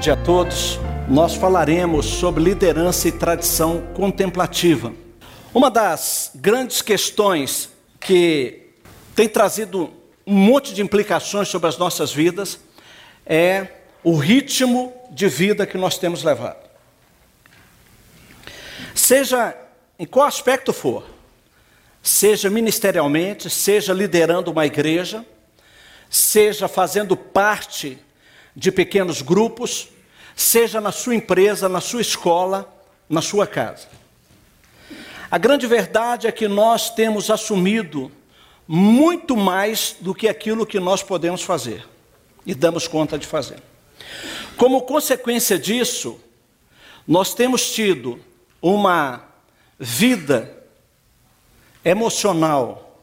dia a todos. Nós falaremos sobre liderança e tradição contemplativa. Uma das grandes questões que tem trazido um monte de implicações sobre as nossas vidas é o ritmo de vida que nós temos levado. Seja em qual aspecto for, seja ministerialmente, seja liderando uma igreja, seja fazendo parte de pequenos grupos, seja na sua empresa, na sua escola, na sua casa. A grande verdade é que nós temos assumido muito mais do que aquilo que nós podemos fazer e damos conta de fazer. Como consequência disso, nós temos tido uma vida emocional,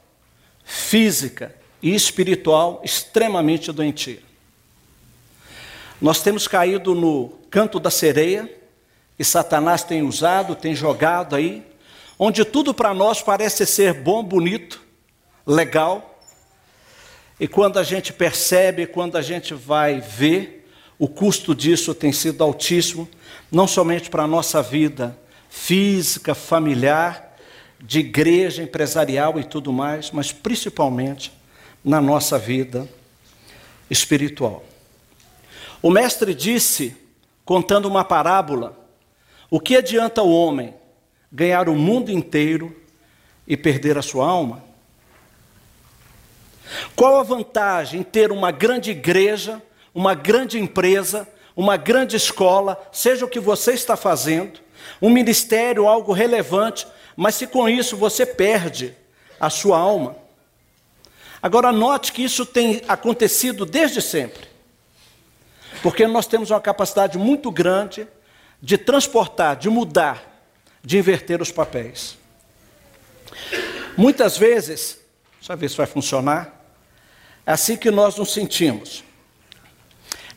física e espiritual extremamente doentia. Nós temos caído no canto da sereia, que Satanás tem usado, tem jogado aí, onde tudo para nós parece ser bom, bonito, legal. E quando a gente percebe, quando a gente vai ver, o custo disso tem sido altíssimo, não somente para a nossa vida física, familiar, de igreja, empresarial e tudo mais, mas principalmente na nossa vida espiritual. O mestre disse, contando uma parábola, o que adianta o homem ganhar o mundo inteiro e perder a sua alma? Qual a vantagem em ter uma grande igreja, uma grande empresa, uma grande escola, seja o que você está fazendo, um ministério, algo relevante, mas se com isso você perde a sua alma? Agora, note que isso tem acontecido desde sempre. Porque nós temos uma capacidade muito grande de transportar, de mudar, de inverter os papéis. Muitas vezes, deixa eu ver se vai funcionar, é assim que nós nos sentimos.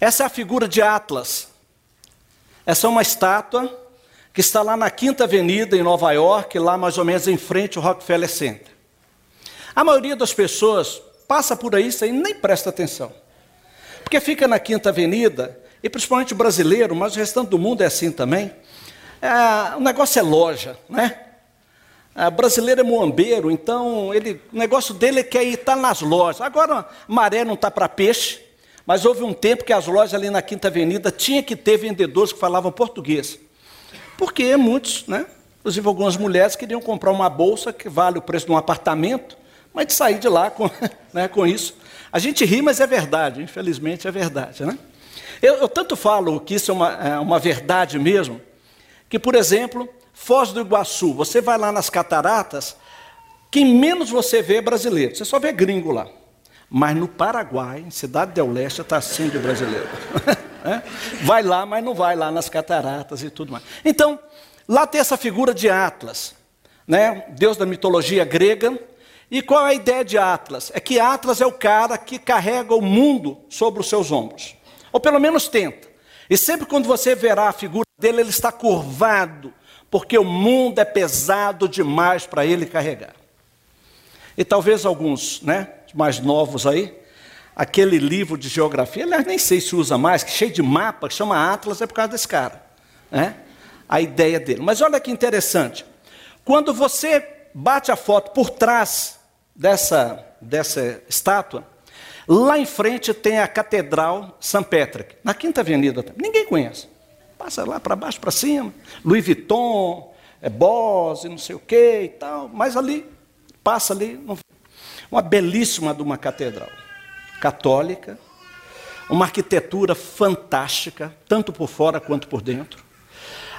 Essa é a figura de Atlas. Essa é uma estátua que está lá na Quinta Avenida, em Nova York, lá mais ou menos em frente ao Rockefeller Center. A maioria das pessoas passa por aí sem nem presta atenção. Porque fica na Quinta Avenida, e principalmente o brasileiro, mas o restante do mundo é assim também. É, o negócio é loja, né? O brasileiro é moambeiro, então ele, o negócio dele é que ir estar tá nas lojas. Agora, maré não está para peixe, mas houve um tempo que as lojas ali na Quinta Avenida tinha que ter vendedores que falavam português. Porque muitos, né? Inclusive algumas mulheres queriam comprar uma bolsa que vale o preço de um apartamento, mas de sair de lá com, né, com isso. A gente ri, mas é verdade, infelizmente é verdade. Né? Eu, eu tanto falo que isso é uma, é uma verdade mesmo, que, por exemplo, Foz do Iguaçu, você vai lá nas cataratas, quem menos você vê é brasileiro, você só vê gringo lá. Mas no Paraguai, em Cidade del Leste, está assim de brasileiro. É? vai lá, mas não vai lá nas cataratas e tudo mais. Então, lá tem essa figura de Atlas, né? Deus da mitologia grega, e qual é a ideia de Atlas? É que Atlas é o cara que carrega o mundo sobre os seus ombros. Ou pelo menos tenta. E sempre quando você verá a figura dele, ele está curvado, porque o mundo é pesado demais para ele carregar. E talvez alguns, né, mais novos aí, aquele livro de geografia, aliás, nem sei se usa mais, que cheio de mapa, que chama Atlas, é por causa desse cara. Né? A ideia dele. Mas olha que interessante. Quando você bate a foto por trás dessa, dessa estátua, lá em frente tem a Catedral St. Patrick, na Quinta Avenida. Ninguém conhece. Passa lá para baixo, para cima, Louis Vuitton, é Bose, não sei o que e tal, mas ali, passa ali, uma belíssima de uma catedral católica, uma arquitetura fantástica, tanto por fora quanto por dentro.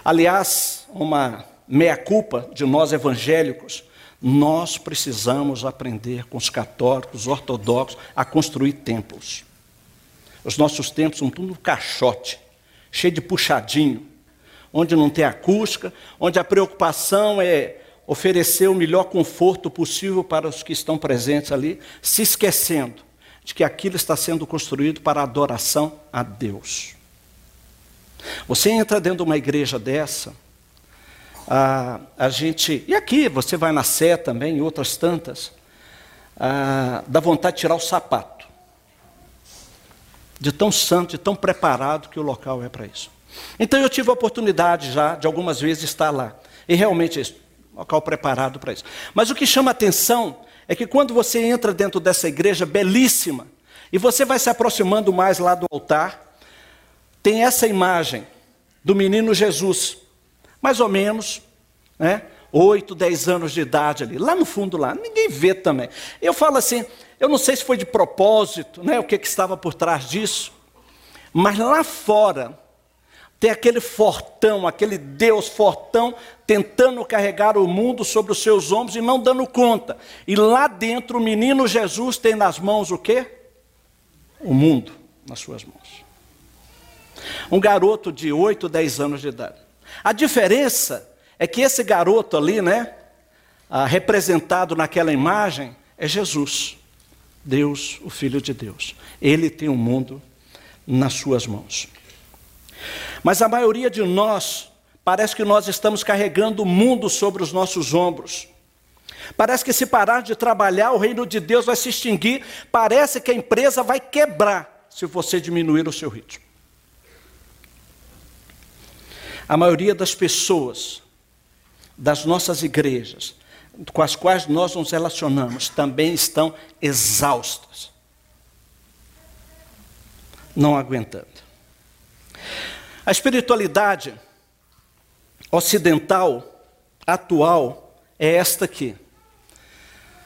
Aliás, uma meia-culpa de nós evangélicos, nós precisamos aprender com os católicos, os ortodoxos, a construir templos. Os nossos templos são tudo caixote, cheio de puxadinho, onde não tem acústica, onde a preocupação é oferecer o melhor conforto possível para os que estão presentes ali, se esquecendo de que aquilo está sendo construído para adoração a Deus. Você entra dentro de uma igreja dessa, a, a gente. E aqui, você vai na Sé também, outras tantas, a, dá vontade de tirar o sapato. de tão santo, de tão preparado que o local é para isso. Então eu tive a oportunidade já de algumas vezes estar lá. E realmente é isso, local preparado para isso. Mas o que chama atenção é que quando você entra dentro dessa igreja belíssima, e você vai se aproximando mais lá do altar, tem essa imagem do menino Jesus, mais ou menos, né? 8, 10 anos de idade ali, lá no fundo lá, ninguém vê também. Eu falo assim, eu não sei se foi de propósito, né, o que, que estava por trás disso, mas lá fora tem aquele fortão, aquele Deus fortão tentando carregar o mundo sobre os seus ombros e não dando conta. E lá dentro o menino Jesus tem nas mãos o quê? O mundo nas suas mãos. Um garoto de 8, 10 anos de idade. A diferença é que esse garoto ali, né, ah, representado naquela imagem, é Jesus, Deus, o Filho de Deus. Ele tem o mundo nas suas mãos. Mas a maioria de nós, parece que nós estamos carregando o mundo sobre os nossos ombros. Parece que se parar de trabalhar, o reino de Deus vai se extinguir. Parece que a empresa vai quebrar se você diminuir o seu ritmo. A maioria das pessoas das nossas igrejas, com as quais nós nos relacionamos, também estão exaustas, não aguentando. A espiritualidade ocidental, atual, é esta aqui.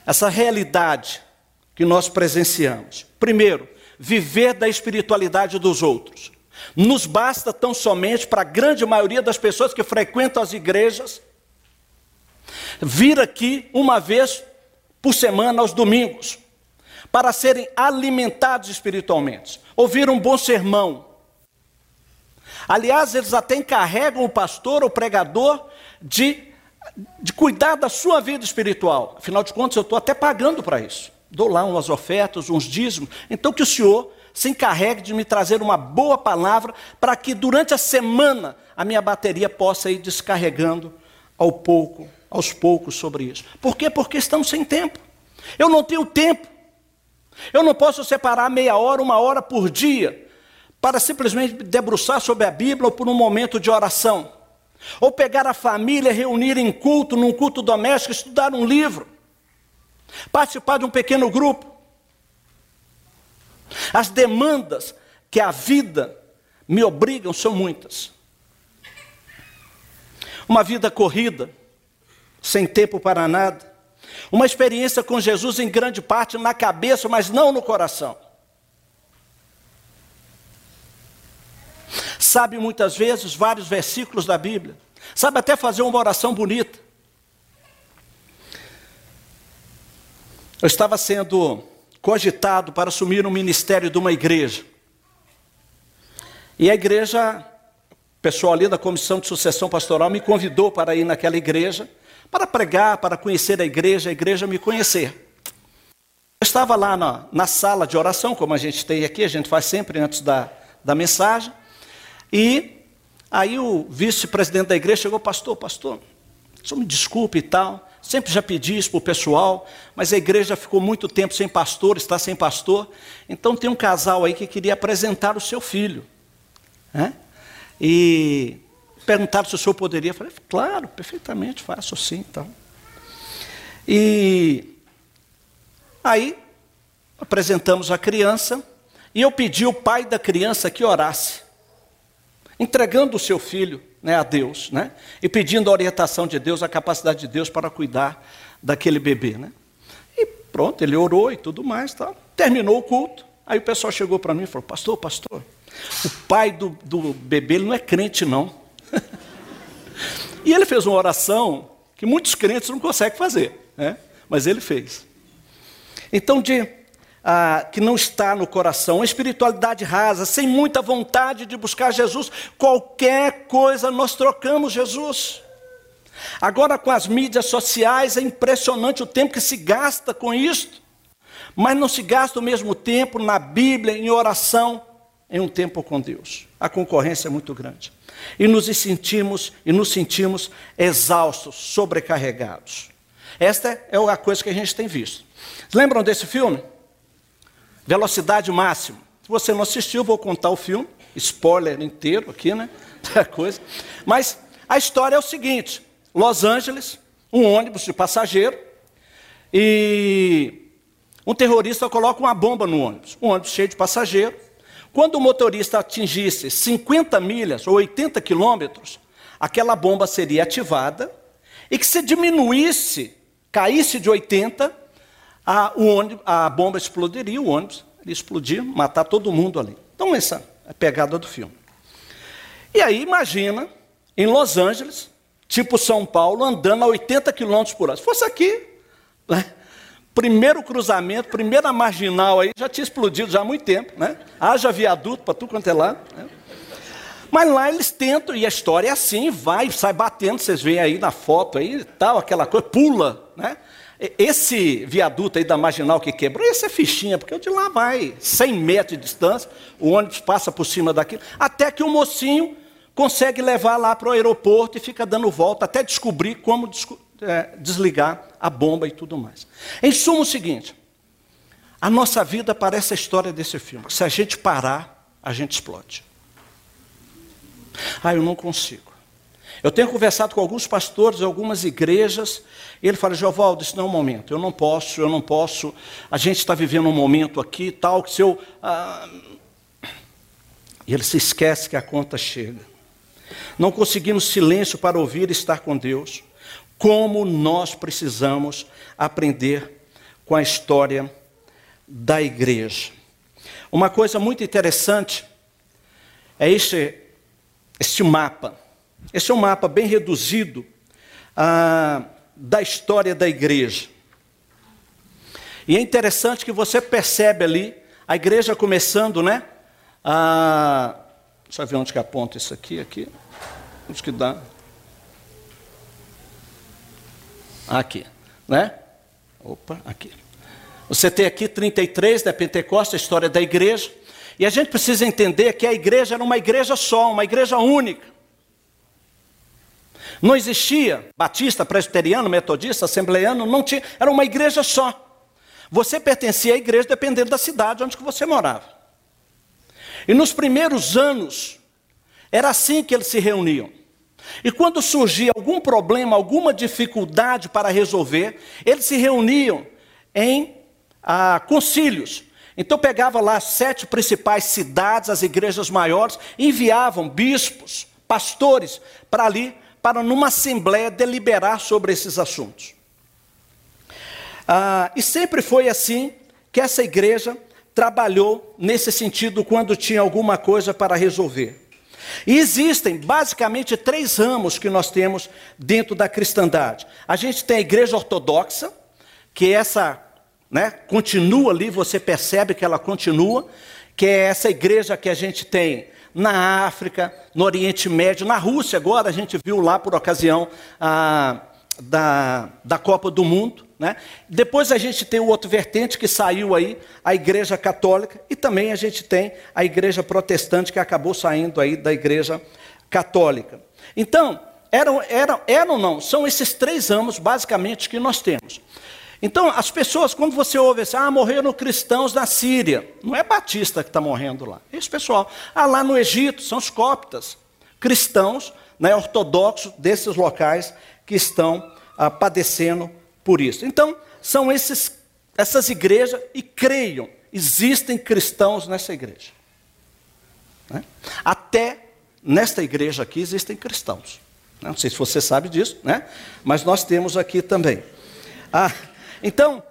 Essa realidade que nós presenciamos. Primeiro, viver da espiritualidade dos outros. Nos basta tão somente para a grande maioria das pessoas que frequentam as igrejas vir aqui uma vez por semana, aos domingos, para serem alimentados espiritualmente, ouvir um bom sermão. Aliás, eles até encarregam o pastor, o pregador, de, de cuidar da sua vida espiritual. Afinal de contas, eu estou até pagando para isso. Dou lá umas ofertas, uns dízimos. Então, que o senhor se encarregue de me trazer uma boa palavra para que durante a semana a minha bateria possa ir descarregando ao pouco, aos poucos sobre isso. Por quê? Porque estamos sem tempo. Eu não tenho tempo. Eu não posso separar meia hora, uma hora por dia, para simplesmente debruçar sobre a Bíblia ou por um momento de oração. Ou pegar a família, reunir em culto, num culto doméstico, estudar um livro. Participar de um pequeno grupo. As demandas que a vida me obrigam são muitas. Uma vida corrida sem tempo para nada. Uma experiência com Jesus em grande parte na cabeça, mas não no coração. Sabe muitas vezes vários versículos da Bíblia. Sabe até fazer uma oração bonita. Eu estava sendo cogitado para assumir um ministério de uma igreja. E a igreja, o pessoal ali da comissão de sucessão pastoral me convidou para ir naquela igreja para pregar, para conhecer a igreja, a igreja me conhecer. Eu estava lá na, na sala de oração, como a gente tem aqui, a gente faz sempre antes da, da mensagem, e aí o vice-presidente da igreja chegou, pastor, pastor, só me desculpe e tal, sempre já pedi isso para o pessoal, mas a igreja ficou muito tempo sem pastor, está sem pastor, então tem um casal aí que queria apresentar o seu filho. Né? E Perguntaram se o senhor poderia. Eu falei, claro, perfeitamente, faço sim. Então. E aí apresentamos a criança e eu pedi ao pai da criança que orasse, entregando o seu filho né, a Deus, né, e pedindo a orientação de Deus, a capacidade de Deus para cuidar daquele bebê. Né. E pronto, ele orou e tudo mais. Tá. Terminou o culto. Aí o pessoal chegou para mim e falou: Pastor, pastor, o pai do, do bebê ele não é crente, não e ele fez uma oração que muitos crentes não conseguem fazer, né? mas ele fez. Então, de ah, que não está no coração, uma espiritualidade rasa, sem muita vontade de buscar Jesus, qualquer coisa nós trocamos Jesus. Agora, com as mídias sociais, é impressionante o tempo que se gasta com isto, mas não se gasta o mesmo tempo na Bíblia, em oração, em um tempo com Deus. A concorrência é muito grande e nos sentimos e nos sentimos exaustos, sobrecarregados. Esta é a coisa que a gente tem visto. Lembram desse filme? Velocidade máxima. Se você não assistiu, vou contar o filme, spoiler inteiro aqui, né? Da coisa. Mas a história é o seguinte: Los Angeles, um ônibus de passageiro, e um terrorista coloca uma bomba no ônibus, um ônibus cheio de passageiro. Quando o motorista atingisse 50 milhas ou 80 quilômetros, aquela bomba seria ativada e que se diminuísse, caísse de 80, a, ônibus, a bomba explodiria, o ônibus iria explodir, matar todo mundo ali. Então essa é a pegada do filme. E aí imagina, em Los Angeles, tipo São Paulo, andando a 80 km por hora. Se fosse aqui, né? primeiro cruzamento, primeira marginal aí, já tinha explodido já há muito tempo, né? Haja viaduto para tu quanto é lá. Né? Mas lá eles tentam, e a história é assim, vai, sai batendo, vocês veem aí na foto aí, tal, aquela coisa, pula, né? Esse viaduto aí da marginal que quebrou, esse é fichinha, porque de lá vai 100 metros de distância, o ônibus passa por cima daquilo, até que o mocinho consegue levar lá para o aeroporto e fica dando volta até descobrir como é, desligar a bomba e tudo mais. Em suma, o seguinte: a nossa vida parece a história desse filme. Se a gente parar, a gente explode. Ah, eu não consigo. Eu tenho conversado com alguns pastores, algumas igrejas, e ele fala, Jovaldo, isso não é um momento, eu não posso, eu não posso, a gente está vivendo um momento aqui, tal, que se eu... Ah... E ele se esquece que a conta chega. Não conseguimos silêncio para ouvir e estar com Deus. Como nós precisamos aprender com a história da igreja. Uma coisa muito interessante é este, este mapa. Este é um mapa bem reduzido ah, da história da igreja. E é interessante que você percebe ali a igreja começando, né? Ah, deixa eu ver onde que aponta isso aqui, aqui. Onde que dá? Aqui, né? Opa, aqui. Você tem aqui 33 da Pentecostes, a história da igreja. E a gente precisa entender que a igreja era uma igreja só, uma igreja única. Não existia batista, presbiteriano, metodista, assembleiano, não tinha, era uma igreja só. Você pertencia à igreja dependendo da cidade onde você morava. E nos primeiros anos, era assim que eles se reuniam. E quando surgia algum problema, alguma dificuldade para resolver, eles se reuniam em ah, concílios. Então pegava lá as sete principais cidades, as igrejas maiores, enviavam bispos, pastores para ali para numa assembleia deliberar sobre esses assuntos. Ah, e sempre foi assim que essa igreja trabalhou nesse sentido quando tinha alguma coisa para resolver. E existem basicamente três ramos que nós temos dentro da cristandade. A gente tem a igreja ortodoxa, que essa né, continua ali, você percebe que ela continua, que é essa igreja que a gente tem na África, no Oriente Médio, na Rússia, agora a gente viu lá por ocasião a, da, da Copa do Mundo. Né? Depois a gente tem o outro vertente que saiu aí, a Igreja Católica, e também a gente tem a Igreja Protestante que acabou saindo aí da Igreja Católica. Então, eram, eram, eram não, são esses três ramos basicamente que nós temos. Então, as pessoas, quando você ouve assim, ah, morreram cristãos na Síria, não é batista que está morrendo lá. Esse pessoal. Ah, lá no Egito, são os coptas, cristãos né, ortodoxos desses locais que estão ah, padecendo por isso. Então, são esses, essas igrejas, e creiam, existem cristãos nessa igreja. Né? Até nesta igreja aqui existem cristãos. Não sei se você sabe disso, né? mas nós temos aqui também. Ah, então,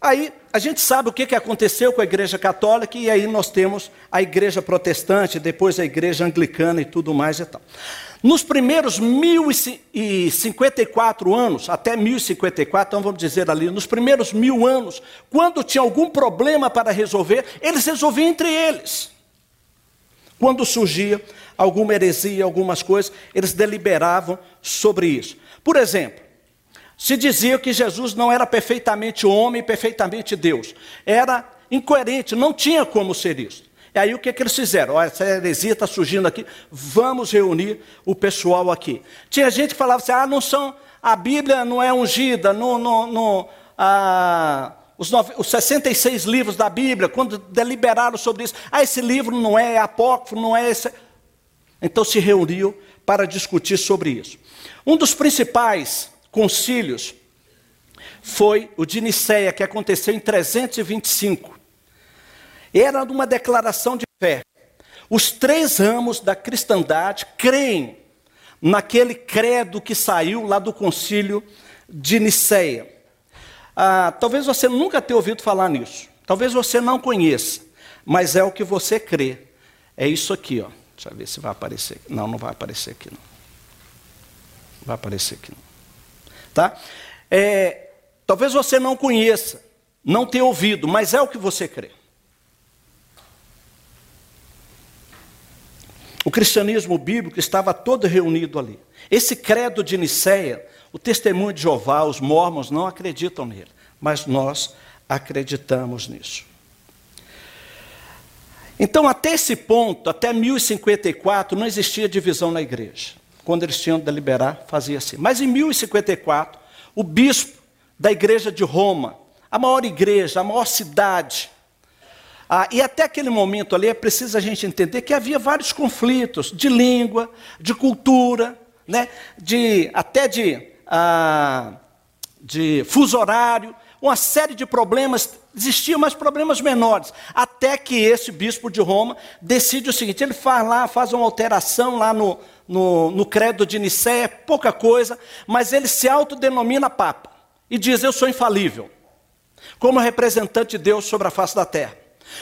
aí a gente sabe o que, que aconteceu com a igreja católica, e aí nós temos a igreja protestante, depois a igreja anglicana e tudo mais e tal. Nos primeiros 1054 anos, até 1054, então vamos dizer ali, nos primeiros mil anos, quando tinha algum problema para resolver, eles resolviam entre eles. Quando surgia alguma heresia, algumas coisas, eles deliberavam sobre isso. Por exemplo, se dizia que Jesus não era perfeitamente homem perfeitamente Deus. Era incoerente, não tinha como ser isso. E aí o que, que eles fizeram? Olha, essa heresia está surgindo aqui, vamos reunir o pessoal aqui. Tinha gente que falava assim, ah, não são, a Bíblia não é ungida, não, não, não, ah, os, nove, os 66 livros da Bíblia, quando deliberaram sobre isso, ah, esse livro não é apócrifo, não é esse. Então se reuniu para discutir sobre isso. Um dos principais concílios foi o de Nicéia, que aconteceu em 325. Era uma declaração de fé. Os três ramos da cristandade creem naquele credo que saiu lá do concílio de Nicéia. Ah, talvez você nunca tenha ouvido falar nisso. Talvez você não conheça. Mas é o que você crê. É isso aqui, ó. Deixa eu ver se vai aparecer. Não, não vai aparecer aqui, não. Vai aparecer aqui, não. Tá? É, talvez você não conheça, não tenha ouvido, mas é o que você crê. O cristianismo bíblico estava todo reunido ali. Esse credo de Nicéia, o testemunho de Jeová, os mormons não acreditam nele, mas nós acreditamos nisso. Então, até esse ponto, até 1054, não existia divisão na igreja. Quando eles tinham de deliberar, fazia assim. Mas em 1054, o bispo da igreja de Roma, a maior igreja, a maior cidade, ah, e até aquele momento ali é preciso a gente entender que havia vários conflitos de língua, de cultura, né, de, até de, ah, de fuso horário, uma série de problemas, existiam mais problemas menores, até que esse bispo de Roma decide o seguinte: ele faz lá, faz uma alteração lá no, no, no credo de Nicéia, pouca coisa, mas ele se autodenomina Papa e diz: Eu sou infalível, como representante de Deus sobre a face da terra.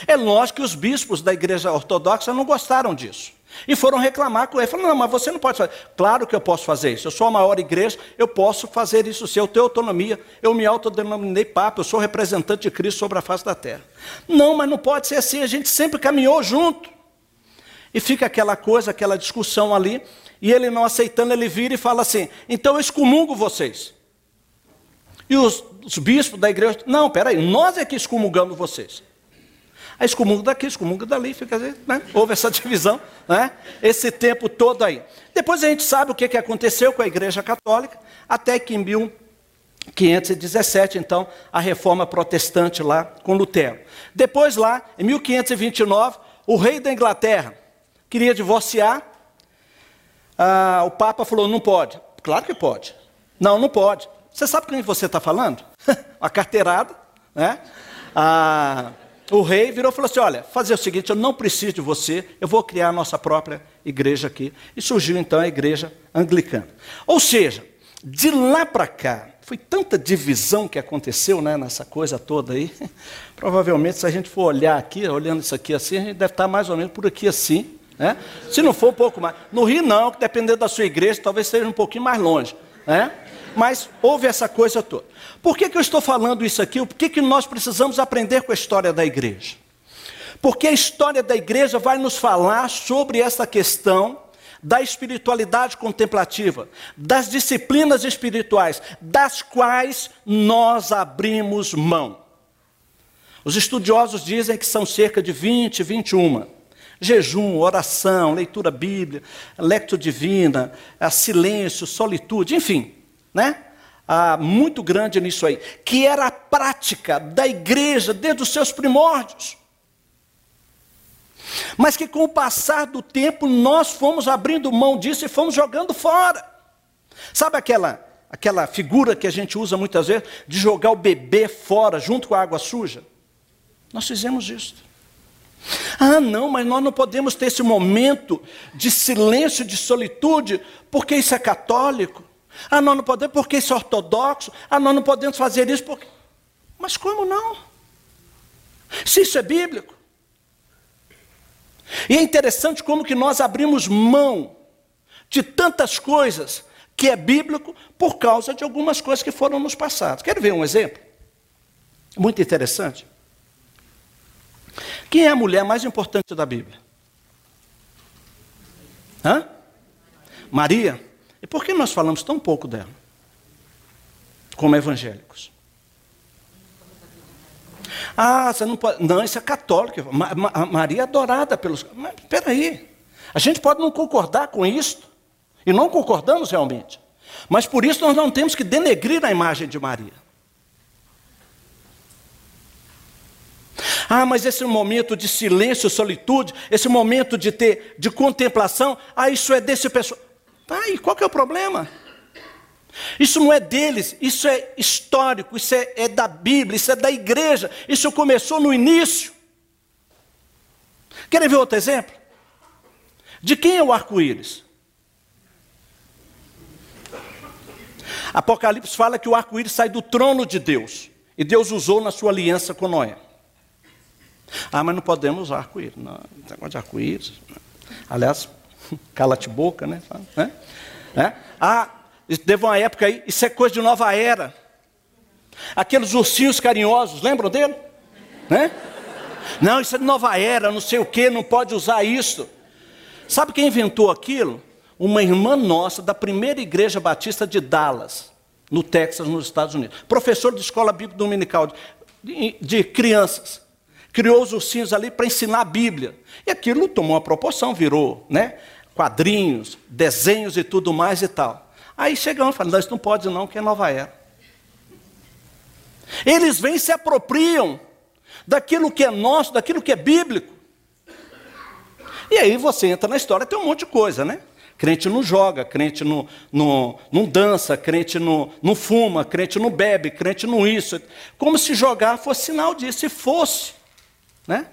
É lógico que os bispos da igreja ortodoxa não gostaram disso. E foram reclamar com ele. Falaram, não, mas você não pode fazer. Claro que eu posso fazer isso. Eu sou a maior igreja, eu posso fazer isso se eu tenho autonomia. Eu me autodenominei Papa, eu sou representante de Cristo sobre a face da terra. Não, mas não pode ser assim. A gente sempre caminhou junto. E fica aquela coisa, aquela discussão ali. E ele não aceitando, ele vira e fala assim: então eu excomungo vocês. E os, os bispos da igreja, não, peraí, nós é que excomungamos vocês. Aí excomunga daqui, excomunga dali, fica né? houve essa divisão, né? esse tempo todo aí. Depois a gente sabe o que, que aconteceu com a Igreja Católica, até que em 1517, então, a reforma protestante lá com Lutero. Depois lá, em 1529, o rei da Inglaterra queria divorciar, ah, o Papa falou, não pode. Claro que pode. Não, não pode. Você sabe com quem você está falando? a carteirada, né? Ah, o rei virou e falou assim: Olha, fazer o seguinte, eu não preciso de você, eu vou criar a nossa própria igreja aqui. E surgiu então a igreja anglicana. Ou seja, de lá para cá, foi tanta divisão que aconteceu né, nessa coisa toda aí. Provavelmente, se a gente for olhar aqui, olhando isso aqui assim, a gente deve estar mais ou menos por aqui assim. Né? Se não for um pouco mais. No Rio, não, que dependendo da sua igreja, talvez seja um pouquinho mais longe. Né? Mas houve essa coisa toda. Por que, que eu estou falando isso aqui? Por que, que nós precisamos aprender com a história da igreja? Porque a história da igreja vai nos falar sobre essa questão da espiritualidade contemplativa, das disciplinas espirituais, das quais nós abrimos mão. Os estudiosos dizem que são cerca de 20, 21. Jejum, oração, leitura bíblica, lecto divina, silêncio, solitude, enfim né? Ah, muito grande nisso aí, que era a prática da igreja desde os seus primórdios. Mas que com o passar do tempo nós fomos abrindo mão disso e fomos jogando fora. Sabe aquela aquela figura que a gente usa muitas vezes de jogar o bebê fora junto com a água suja? Nós fizemos isso. Ah, não, mas nós não podemos ter esse momento de silêncio, de solitude, porque isso é católico. Ah, nós não podemos porque isso é ortodoxo. Ah, nós não podemos fazer isso porque. Mas como não? Se isso é bíblico. E é interessante como que nós abrimos mão de tantas coisas que é bíblico por causa de algumas coisas que foram nos passadas. Quer ver um exemplo? Muito interessante. Quem é a mulher mais importante da Bíblia? Hã? Maria. E por que nós falamos tão pouco dela? Como evangélicos. Ah, você não pode. Não, isso é católico. Maria é adorada pelos. Mas espera aí. A gente pode não concordar com isso. E não concordamos realmente. Mas por isso nós não temos que denegrir a imagem de Maria. Ah, mas esse momento de silêncio, solitude, esse momento de ter de contemplação, ah, isso é desse pessoal. Tá, e qual que é o problema? Isso não é deles, isso é histórico, isso é, é da Bíblia, isso é da igreja, isso começou no início. Querem ver outro exemplo? De quem é o arco-íris? Apocalipse fala que o arco-íris sai do trono de Deus. E Deus usou na sua aliança com Noé. Ah, mas não podemos usar arco-íris. Não, negócio de arco-íris. Aliás, cala-te boca, né? É? É? Ah, teve uma época aí, isso é coisa de nova era. Aqueles ursinhos carinhosos, lembram dele? Né? Não, isso é de nova era, não sei o que, não pode usar isso. Sabe quem inventou aquilo? Uma irmã nossa da primeira igreja batista de Dallas, no Texas, nos Estados Unidos. Professor de escola bíblica dominical de, de crianças. Criou os ursinhos ali para ensinar a Bíblia. E aquilo tomou uma proporção, virou, né? Quadrinhos, desenhos e tudo mais e tal. Aí chegamos e falamos, isso não pode não, que é nova era. Eles vêm e se apropriam daquilo que é nosso, daquilo que é bíblico. E aí você entra na história, tem um monte de coisa, né? Crente não joga, crente não, não, não dança, crente não, não fuma, crente não bebe, crente não isso. Como se jogar fosse sinal disso. Se fosse, né?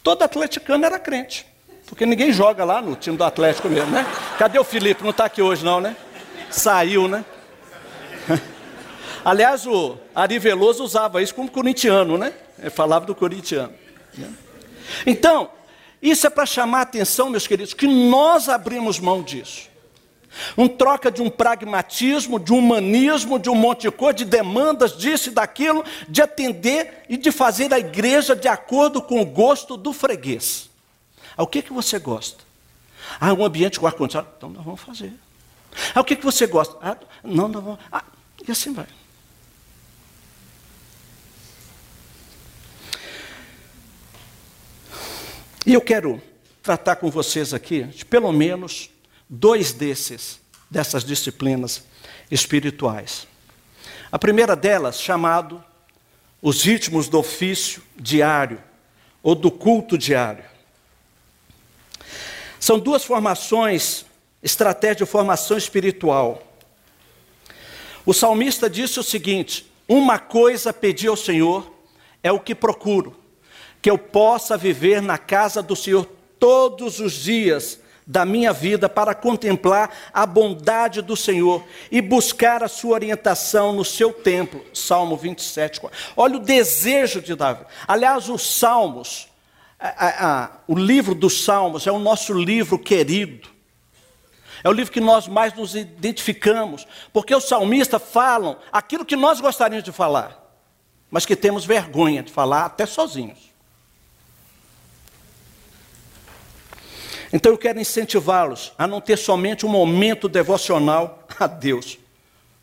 Todo atleticano era crente. Porque ninguém joga lá no time do Atlético mesmo, né? Cadê o Felipe? Não está aqui hoje não, né? Saiu, né? Aliás, o Ari Veloso usava isso como corintiano, né? Ele falava do corintiano. Né? Então, isso é para chamar a atenção, meus queridos, que nós abrimos mão disso. Um troca de um pragmatismo, de um humanismo, de um monte de coisa, de demandas disso e daquilo, de atender e de fazer a igreja de acordo com o gosto do freguês. Ah, o que, que você gosta? Ah, um ambiente com ar-condicionado. Então nós vamos fazer. Ah, o que, que você gosta? Ah, não, não vamos. Ah, e assim vai. E eu quero tratar com vocês aqui de pelo menos dois desses, dessas disciplinas espirituais. A primeira delas, chamado os ritmos do ofício diário ou do culto diário. São duas formações, estratégia de formação espiritual. O salmista disse o seguinte: Uma coisa pedi ao Senhor, é o que procuro que eu possa viver na casa do Senhor todos os dias da minha vida para contemplar a bondade do Senhor e buscar a sua orientação no seu templo. Salmo 27. Olha o desejo de Davi. Aliás, os Salmos, a, a, o livro dos Salmos é o nosso livro querido. É o livro que nós mais nos identificamos, porque os salmistas falam aquilo que nós gostaríamos de falar, mas que temos vergonha de falar até sozinhos. Então eu quero incentivá-los a não ter somente um momento devocional a Deus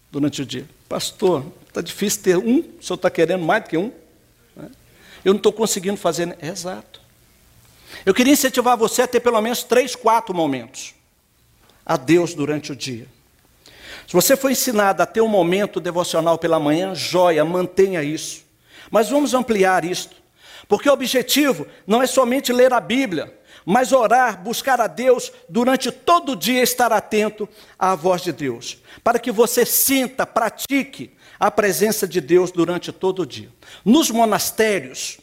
durante o dia. Pastor, está difícil ter um, o senhor está querendo mais do que um? Né? Eu não estou conseguindo fazer. Exato. Eu queria incentivar você a ter pelo menos três, quatro momentos a Deus durante o dia. Se você foi ensinado a ter um momento devocional pela manhã, joia, mantenha isso. Mas vamos ampliar isto. Porque o objetivo não é somente ler a Bíblia, mas orar, buscar a Deus durante todo o dia, estar atento à voz de Deus, para que você sinta, pratique a presença de Deus durante todo o dia. Nos monastérios,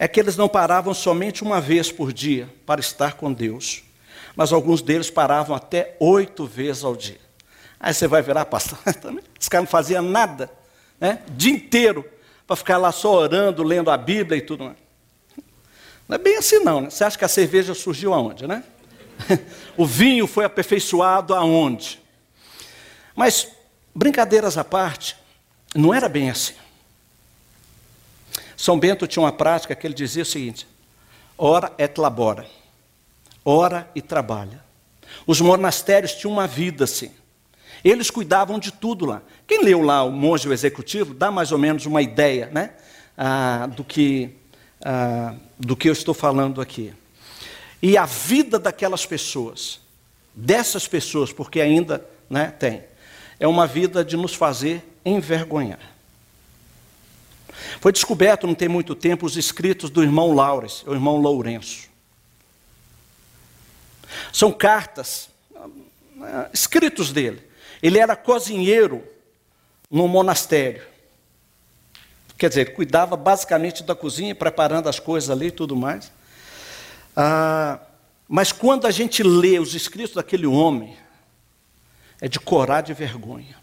é que eles não paravam somente uma vez por dia para estar com Deus, mas alguns deles paravam até oito vezes ao dia. Aí você vai virar, pastor, esse cara não fazia nada, né? dia inteiro, para ficar lá só orando, lendo a Bíblia e tudo mais. Não é bem assim não, né? Você acha que a cerveja surgiu aonde, né? o vinho foi aperfeiçoado aonde? Mas, brincadeiras à parte, não era bem assim. São Bento tinha uma prática que ele dizia o seguinte: ora et labora, ora e trabalha. Os monastérios tinham uma vida assim. Eles cuidavam de tudo lá. Quem leu lá o Monge o Executivo dá mais ou menos uma ideia né, ah, do que ah, do que eu estou falando aqui. E a vida daquelas pessoas, dessas pessoas, porque ainda né, tem, é uma vida de nos fazer envergonhar. Foi descoberto, não tem muito tempo, os escritos do irmão Laures, o irmão Lourenço. São cartas, eh, escritos dele. Ele era cozinheiro no monastério. Quer dizer, cuidava basicamente da cozinha, preparando as coisas ali e tudo mais. Ah, mas quando a gente lê os escritos daquele homem, é de corar de vergonha.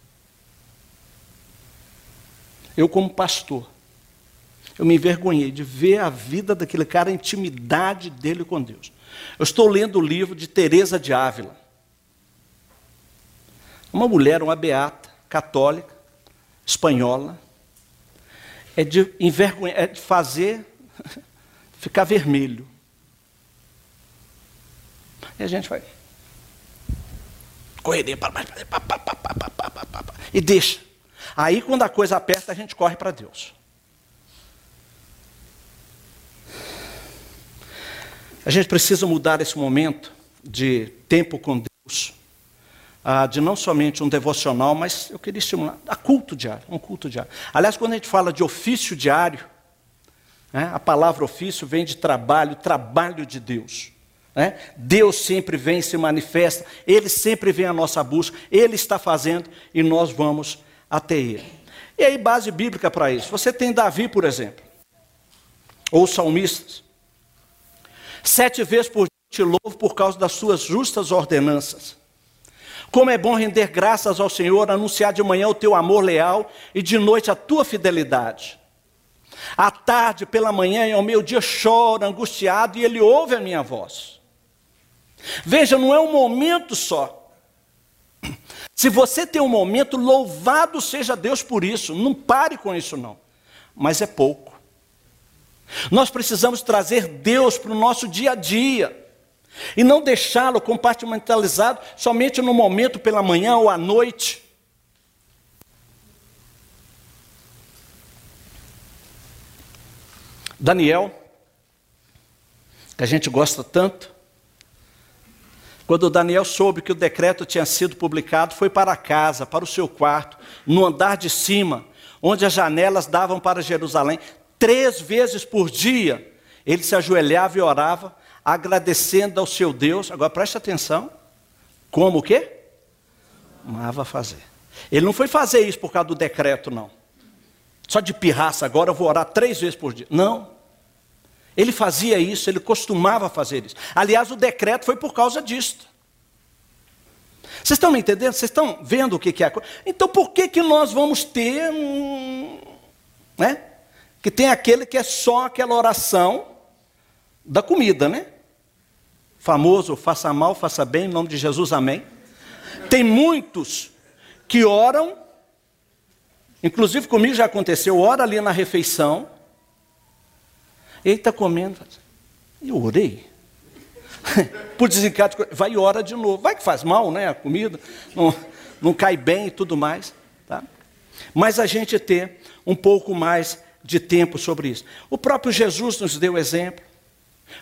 Eu, como pastor, eu me envergonhei de ver a vida daquele cara, a intimidade dele com Deus. Eu estou lendo o livro de Teresa de Ávila. Uma mulher, uma beata, católica, espanhola, é de, é de fazer ficar vermelho. E a gente vai. Correria para mais. E deixa. Aí, quando a coisa aperta, a gente corre para Deus. A gente precisa mudar esse momento de tempo com Deus, ah, de não somente um devocional, mas eu queria estimular a culto diário, um culto diário. Aliás, quando a gente fala de ofício diário, né, a palavra ofício vem de trabalho, trabalho de Deus. Né? Deus sempre vem se manifesta, Ele sempre vem à nossa busca, Ele está fazendo e nós vamos até Ele. E aí, base bíblica para isso. Você tem Davi, por exemplo, ou salmistas. Sete vezes por dia te louvo por causa das suas justas ordenanças. Como é bom render graças ao Senhor, anunciar de manhã o teu amor leal e de noite a tua fidelidade. À tarde, pela manhã e ao meio-dia choro, angustiado, e ele ouve a minha voz. Veja, não é um momento só. Se você tem um momento, louvado seja Deus por isso. Não pare com isso, não. Mas é pouco. Nós precisamos trazer Deus para o nosso dia a dia. E não deixá-lo compartimentalizado somente no momento pela manhã ou à noite. Daniel, que a gente gosta tanto, quando Daniel soube que o decreto tinha sido publicado, foi para casa, para o seu quarto, no andar de cima, onde as janelas davam para Jerusalém. Três vezes por dia, ele se ajoelhava e orava, agradecendo ao seu Deus. Agora preste atenção. Como o quê? Amava fazer. Ele não foi fazer isso por causa do decreto, não. Só de pirraça, agora eu vou orar três vezes por dia. Não. Ele fazia isso, ele costumava fazer isso. Aliás, o decreto foi por causa disso. Vocês estão me entendendo? Vocês estão vendo o que é a coisa? Então, por que, que nós vamos ter um. Né? Que tem aquele que é só aquela oração da comida, né? Famoso, faça mal, faça bem, em nome de Jesus, amém. Tem muitos que oram, inclusive comigo já aconteceu, ora ali na refeição, ele está comendo. Eu orei. Por desencargo, vai e ora de novo. Vai que faz mal, né? A comida, não, não cai bem e tudo mais. Tá? Mas a gente ter um pouco mais de tempo sobre isso. O próprio Jesus nos deu exemplo.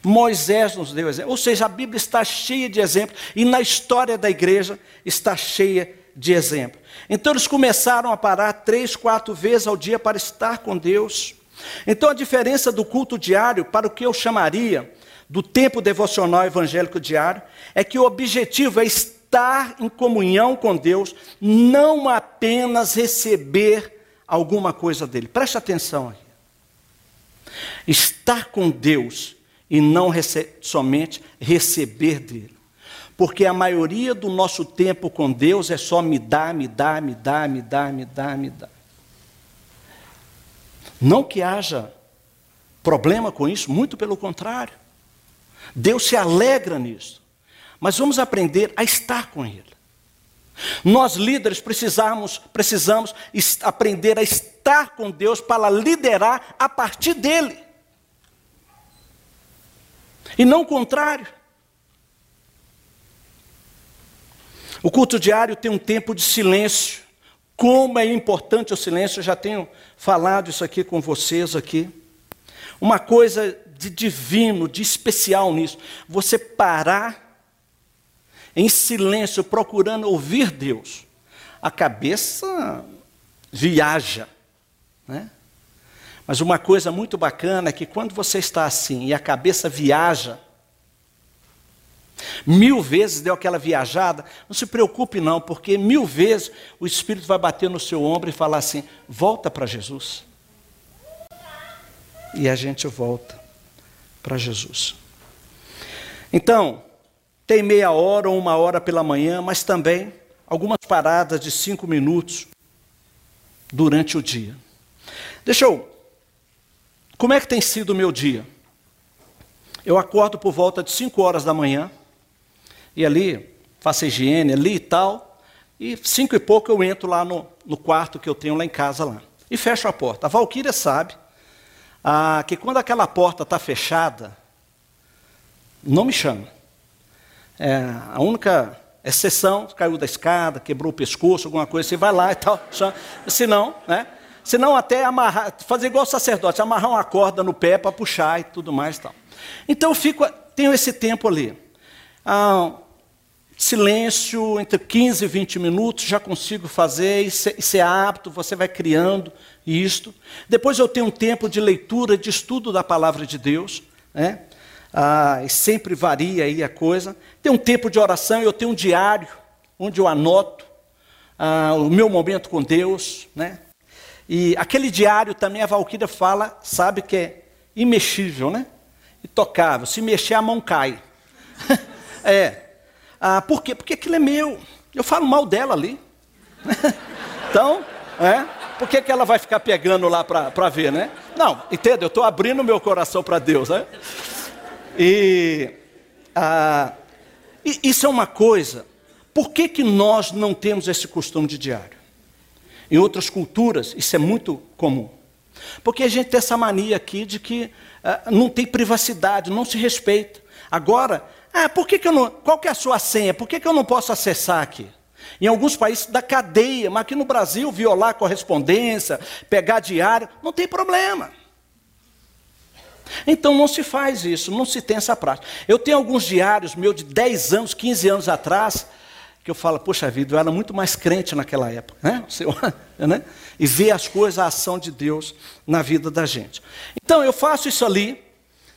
Moisés nos deu exemplo. Ou seja, a Bíblia está cheia de exemplos. E na história da igreja está cheia de exemplos. Então eles começaram a parar três, quatro vezes ao dia para estar com Deus. Então a diferença do culto diário para o que eu chamaria do tempo devocional evangélico diário é que o objetivo é estar em comunhão com Deus, não apenas receber alguma coisa dele. Preste atenção aí. Estar com Deus e não rece somente receber dele. Porque a maioria do nosso tempo com Deus é só me dá, me dá, me dá, me dá, me dá, me dá. Não que haja problema com isso, muito pelo contrário. Deus se alegra nisso. Mas vamos aprender a estar com Ele. Nós líderes precisamos, precisamos aprender a estar com Deus para liderar a partir dele. E não o contrário. O culto diário tem um tempo de silêncio. Como é importante o silêncio, eu já tenho falado isso aqui com vocês aqui. Uma coisa de divino, de especial nisso, você parar em silêncio, procurando ouvir Deus. A cabeça viaja, né? Mas uma coisa muito bacana é que quando você está assim e a cabeça viaja, mil vezes deu aquela viajada, não se preocupe não, porque mil vezes o Espírito vai bater no seu ombro e falar assim: volta para Jesus. E a gente volta para Jesus. Então, tem meia hora ou uma hora pela manhã, mas também algumas paradas de cinco minutos durante o dia. Deixa eu. Como é que tem sido o meu dia? Eu acordo por volta de 5 horas da manhã, e ali faço higiene ali e tal, e cinco e pouco eu entro lá no, no quarto que eu tenho lá em casa lá. E fecho a porta. A Valquíria sabe ah, que quando aquela porta está fechada, não me chama. É, a única exceção, caiu da escada, quebrou o pescoço, alguma coisa, você vai lá e tal. Se não, né? Se não até amarrar, fazer igual o sacerdote, amarrar uma corda no pé para puxar e tudo mais e tal. Então eu fico, tenho esse tempo ali. Ah, silêncio entre 15 e 20 minutos, já consigo fazer, isso é, apto, você vai criando isto. Depois eu tenho um tempo de leitura, de estudo da palavra de Deus, né? Ah, e sempre varia aí a coisa. Tem um tempo de oração, eu tenho um diário, onde eu anoto ah, o meu momento com Deus, né? E aquele diário também a Valquíria fala, sabe que é imexível, né? Intocável. Se mexer, a mão cai. é. Ah, por quê? Porque aquilo é meu. Eu falo mal dela ali. então, é. Por que, que ela vai ficar pegando lá para ver, né? Não, entende? Eu estou abrindo meu coração para Deus, né? E, ah, isso é uma coisa. Por que, que nós não temos esse costume de diário? Em outras culturas, isso é muito comum. Porque a gente tem essa mania aqui de que ah, não tem privacidade, não se respeita. Agora, ah, por que, que eu não. Qual que é a sua senha? Por que, que eu não posso acessar aqui? Em alguns países da cadeia, mas aqui no Brasil, violar correspondência, pegar diário, não tem problema. Então não se faz isso, não se tem essa prática. Eu tenho alguns diários meus de 10 anos, 15 anos atrás, que eu falo, poxa vida, eu era muito mais crente naquela época, né? né? E ver as coisas, a ação de Deus na vida da gente. Então eu faço isso ali,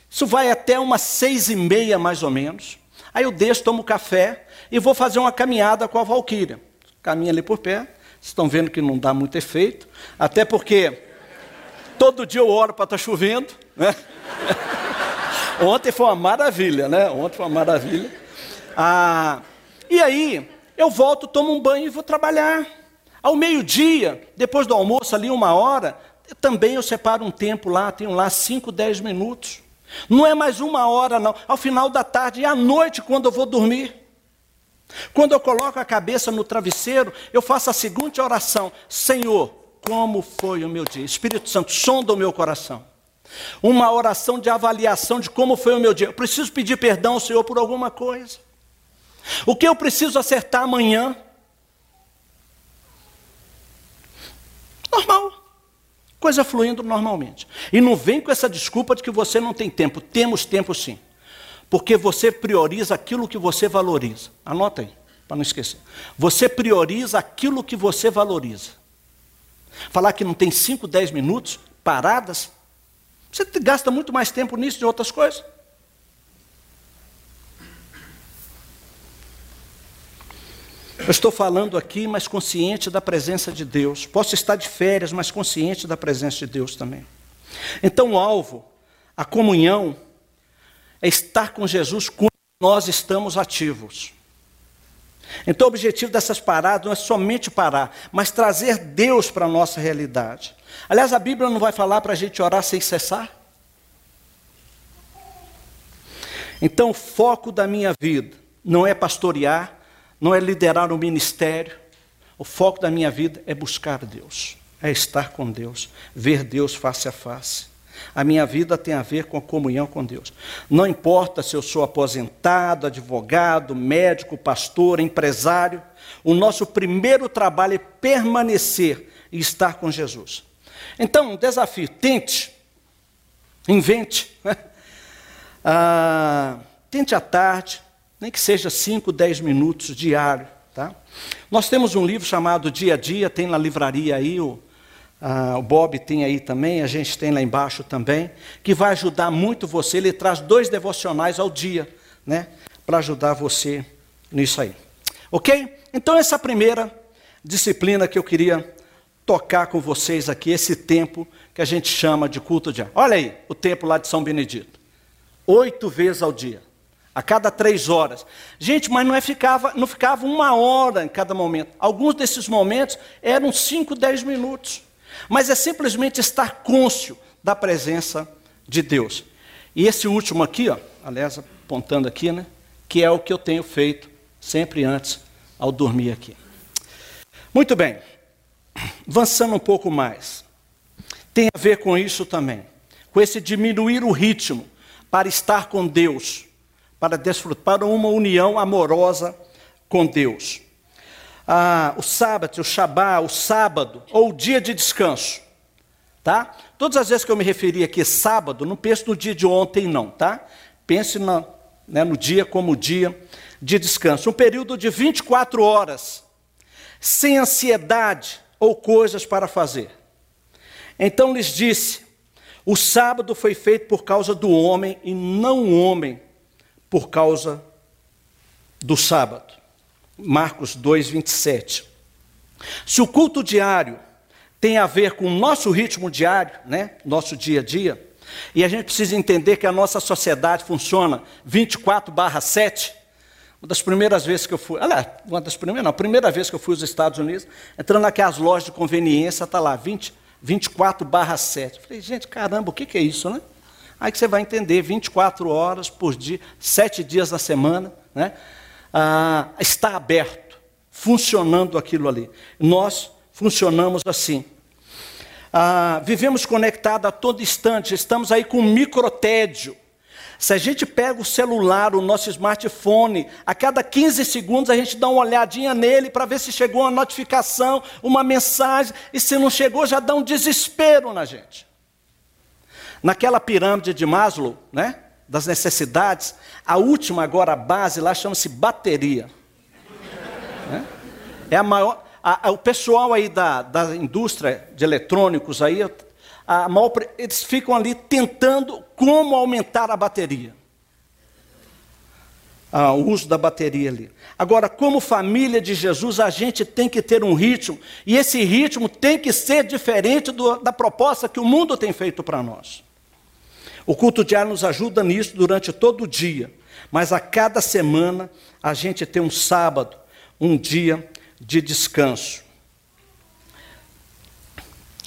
isso vai até umas seis e meia mais ou menos. Aí eu deixo, tomo café e vou fazer uma caminhada com a Valquíria. Caminha ali por pé, vocês estão vendo que não dá muito efeito, até porque todo dia eu oro para estar tá chovendo, né? Ontem foi uma maravilha, né? Ontem foi uma maravilha. Ah, e aí, eu volto, tomo um banho e vou trabalhar. Ao meio-dia, depois do almoço, ali uma hora, também eu separo um tempo lá, tenho lá 5, 10 minutos. Não é mais uma hora, não. Ao final da tarde e à noite, quando eu vou dormir. Quando eu coloco a cabeça no travesseiro, eu faço a seguinte oração: Senhor, como foi o meu dia? Espírito Santo, sonda o meu coração. Uma oração de avaliação de como foi o meu dia. Eu preciso pedir perdão ao Senhor por alguma coisa. O que eu preciso acertar amanhã? Normal. Coisa fluindo normalmente. E não vem com essa desculpa de que você não tem tempo. Temos tempo sim. Porque você prioriza aquilo que você valoriza. Anota aí, para não esquecer. Você prioriza aquilo que você valoriza. Falar que não tem 5, 10 minutos paradas, você gasta muito mais tempo nisso de outras coisas. Eu estou falando aqui, mas consciente da presença de Deus. Posso estar de férias, mas consciente da presença de Deus também. Então, o alvo, a comunhão, é estar com Jesus quando nós estamos ativos. Então, o objetivo dessas paradas não é somente parar, mas trazer Deus para a nossa realidade. Aliás, a Bíblia não vai falar para a gente orar sem cessar? Então, o foco da minha vida não é pastorear, não é liderar um ministério. O foco da minha vida é buscar Deus, é estar com Deus, ver Deus face a face. A minha vida tem a ver com a comunhão com Deus. Não importa se eu sou aposentado, advogado, médico, pastor, empresário, o nosso primeiro trabalho é permanecer e estar com Jesus. Então, um desafio: tente, invente. ah, tente à tarde, nem que seja 5, 10 minutos diário. Tá? Nós temos um livro chamado Dia a Dia, tem na livraria aí o ah, o Bob tem aí também, a gente tem lá embaixo também, que vai ajudar muito você. Ele traz dois devocionais ao dia, né? Para ajudar você nisso aí. Ok? Então, essa primeira disciplina que eu queria tocar com vocês aqui, esse tempo que a gente chama de culto diário. Olha aí, o tempo lá de São Benedito. Oito vezes ao dia. A cada três horas. Gente, mas não, é ficava, não ficava uma hora em cada momento. Alguns desses momentos eram cinco, dez minutos mas é simplesmente estar cônscio da presença de Deus. E esse último aqui, ó, aliás, apontando aqui, né, que é o que eu tenho feito sempre antes ao dormir aqui. Muito bem, avançando um pouco mais, tem a ver com isso também, com esse diminuir o ritmo para estar com Deus, para desfrutar uma união amorosa com Deus ah, o sábado, o Shabá, o sábado, ou o dia de descanso. Tá? Todas as vezes que eu me referi aqui sábado, não pense no dia de ontem, não, tá? Pense né, no dia como dia de descanso. Um período de 24 horas, sem ansiedade ou coisas para fazer. Então lhes disse: o sábado foi feito por causa do homem e não o homem por causa do sábado. Marcos 2, 27. Se o culto diário tem a ver com o nosso ritmo diário, né, nosso dia a dia, e a gente precisa entender que a nossa sociedade funciona 24 barra 7, uma das primeiras vezes que eu fui, olha, uma das primeiras, não, a primeira vez que eu fui aos Estados Unidos, entrando naquelas lojas de conveniência, está lá, 20, 24 barra 7. Falei, gente, caramba, o que, que é isso, né? Aí que você vai entender, 24 horas por dia, 7 dias na semana, né? Ah, está aberto, funcionando aquilo ali. Nós funcionamos assim. Ah, vivemos conectados a todo instante, estamos aí com microtédio. Se a gente pega o celular, o nosso smartphone, a cada 15 segundos a gente dá uma olhadinha nele para ver se chegou uma notificação, uma mensagem, e se não chegou já dá um desespero na gente. Naquela pirâmide de Maslow, né? Das necessidades. A última, agora, a base lá chama-se bateria. É, é a maior. A, a, o pessoal aí da, da indústria de eletrônicos aí, a maior, eles ficam ali tentando como aumentar a bateria. Ah, o uso da bateria ali. Agora, como família de Jesus, a gente tem que ter um ritmo, e esse ritmo tem que ser diferente do, da proposta que o mundo tem feito para nós. O culto diário nos ajuda nisso durante todo o dia, mas a cada semana a gente tem um sábado, um dia de descanso.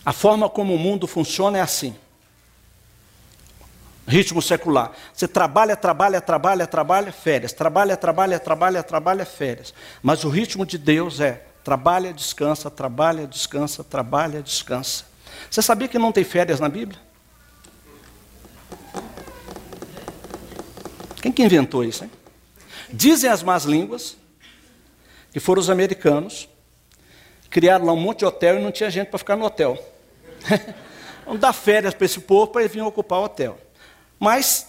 A forma como o mundo funciona é assim. Ritmo secular. Você trabalha, trabalha, trabalha, trabalha, férias. Trabalha, trabalha, trabalha, trabalha, férias. Mas o ritmo de Deus é trabalha, descansa, trabalha, descansa, trabalha, descansa. Você sabia que não tem férias na Bíblia? Quem que inventou isso? Hein? Dizem as más línguas que foram os americanos, criaram lá um monte de hotel e não tinha gente para ficar no hotel. Vamos dar férias para esse povo para ele vir ocupar o hotel. Mas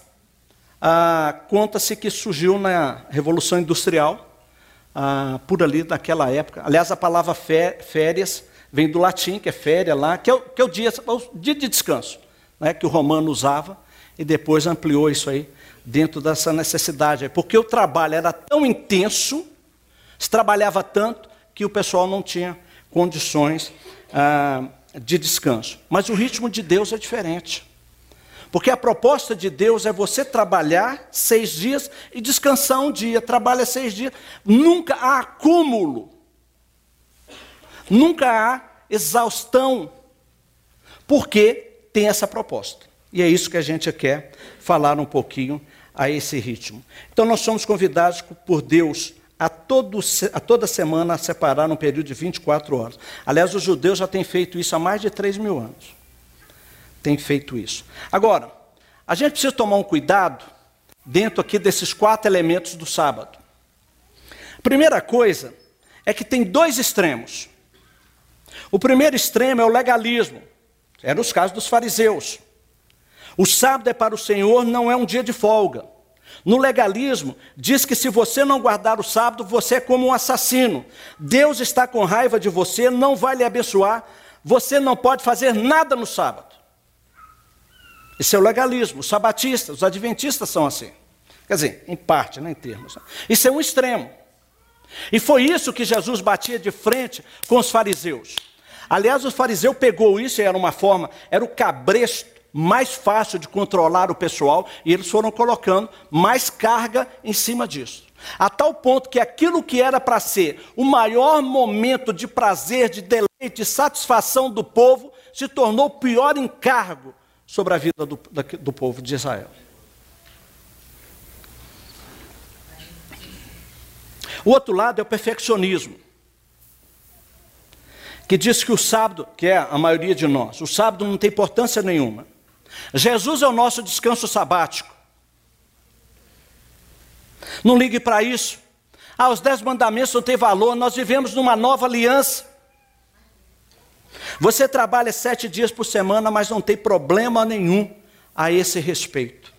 ah, conta-se que surgiu na Revolução Industrial, ah, por ali naquela época. Aliás, a palavra férias vem do latim, que é férias lá, que é o, que é o dia, o dia de descanso, né, que o romano usava, e depois ampliou isso aí dentro dessa necessidade. Porque o trabalho era tão intenso, se trabalhava tanto, que o pessoal não tinha condições ah, de descanso. Mas o ritmo de Deus é diferente. Porque a proposta de Deus é você trabalhar seis dias e descansar um dia. Trabalha seis dias. Nunca há acúmulo. Nunca há exaustão. Porque tem essa proposta. E é isso que a gente quer falar um pouquinho a esse ritmo. Então, nós somos convidados por Deus a, todo, a toda semana a separar um período de 24 horas. Aliás, os judeus já têm feito isso há mais de 3 mil anos. Tem feito isso. Agora, a gente precisa tomar um cuidado dentro aqui desses quatro elementos do sábado. Primeira coisa é que tem dois extremos. O primeiro extremo é o legalismo. Era os casos dos fariseus. O sábado é para o Senhor, não é um dia de folga. No legalismo, diz que se você não guardar o sábado, você é como um assassino. Deus está com raiva de você, não vai lhe abençoar, você não pode fazer nada no sábado. Isso é o legalismo. Os sabatistas, os adventistas são assim. Quer dizer, em parte, né, em termos. Isso é um extremo. E foi isso que Jesus batia de frente com os fariseus. Aliás, o fariseu pegou isso era uma forma, era o cabresto mais fácil de controlar o pessoal, e eles foram colocando mais carga em cima disso. A tal ponto que aquilo que era para ser o maior momento de prazer, de deleite, de satisfação do povo, se tornou o pior encargo sobre a vida do, do povo de Israel. O outro lado é o perfeccionismo, que diz que o sábado, que é a maioria de nós, o sábado não tem importância nenhuma. Jesus é o nosso descanso sabático. Não ligue para isso. Ah, os dez mandamentos não têm valor, nós vivemos numa nova aliança. Você trabalha sete dias por semana, mas não tem problema nenhum a esse respeito.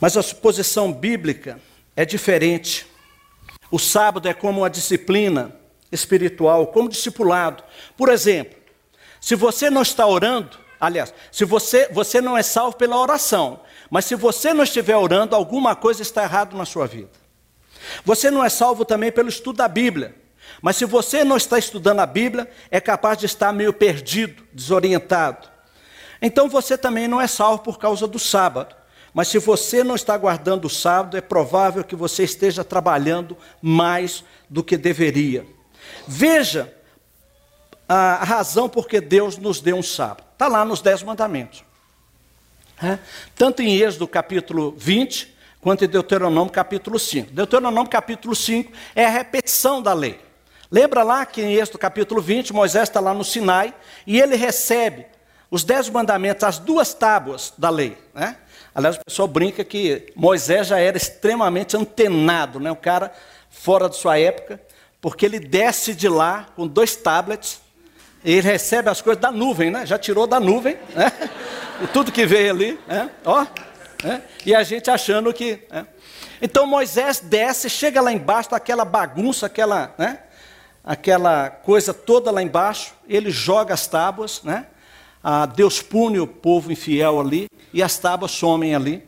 Mas a posição bíblica é diferente. O sábado é como uma disciplina espiritual, como discipulado. Por exemplo, se você não está orando, aliás, se você, você não é salvo pela oração, mas se você não estiver orando, alguma coisa está errada na sua vida. Você não é salvo também pelo estudo da Bíblia. Mas se você não está estudando a Bíblia, é capaz de estar meio perdido, desorientado. Então você também não é salvo por causa do sábado. Mas se você não está guardando o sábado, é provável que você esteja trabalhando mais do que deveria. Veja a razão por que Deus nos deu um sábado. Está lá nos Dez Mandamentos. É? Tanto em Êxodo capítulo 20, quanto em Deuteronômio capítulo 5. Deuteronômio capítulo 5 é a repetição da lei. Lembra lá que em Êxodo capítulo 20, Moisés está lá no Sinai e ele recebe os dez mandamentos, as duas tábuas da lei. Né? Aliás, o pessoal brinca que Moisés já era extremamente antenado, né? o cara fora de sua época, porque ele desce de lá com dois tablets, e ele recebe as coisas da nuvem, né? já tirou da nuvem, né? tudo que veio ali, né? ó, né? e a gente achando que. Né? Então Moisés desce, chega lá embaixo, aquela bagunça, aquela, né? aquela coisa toda lá embaixo, ele joga as tábuas, né? Ah, Deus pune o povo infiel ali e as tábuas somem ali.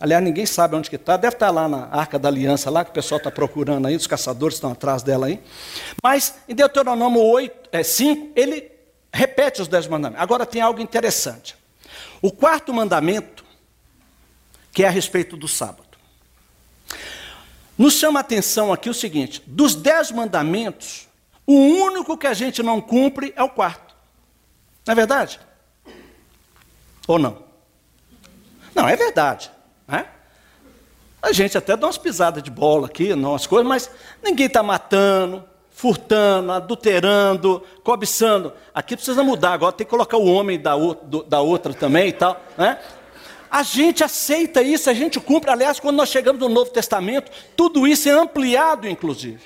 Aliás, ninguém sabe onde que está. Deve estar tá lá na Arca da Aliança, lá que o pessoal está procurando aí, os caçadores estão atrás dela aí. Mas em Deuteronômio 8, é, 5, ele repete os dez mandamentos. Agora tem algo interessante. O quarto mandamento, que é a respeito do sábado. Nos chama a atenção aqui o seguinte: dos dez mandamentos, o único que a gente não cumpre é o quarto. Não é verdade? Ou não? Não, é verdade. A gente até dá umas pisadas de bola aqui, umas coisas, mas ninguém está matando, furtando, adulterando, cobiçando. Aqui precisa mudar, agora tem que colocar o homem da, da outra também e tal. Né? A gente aceita isso, a gente cumpre. Aliás, quando nós chegamos no Novo Testamento, tudo isso é ampliado, inclusive.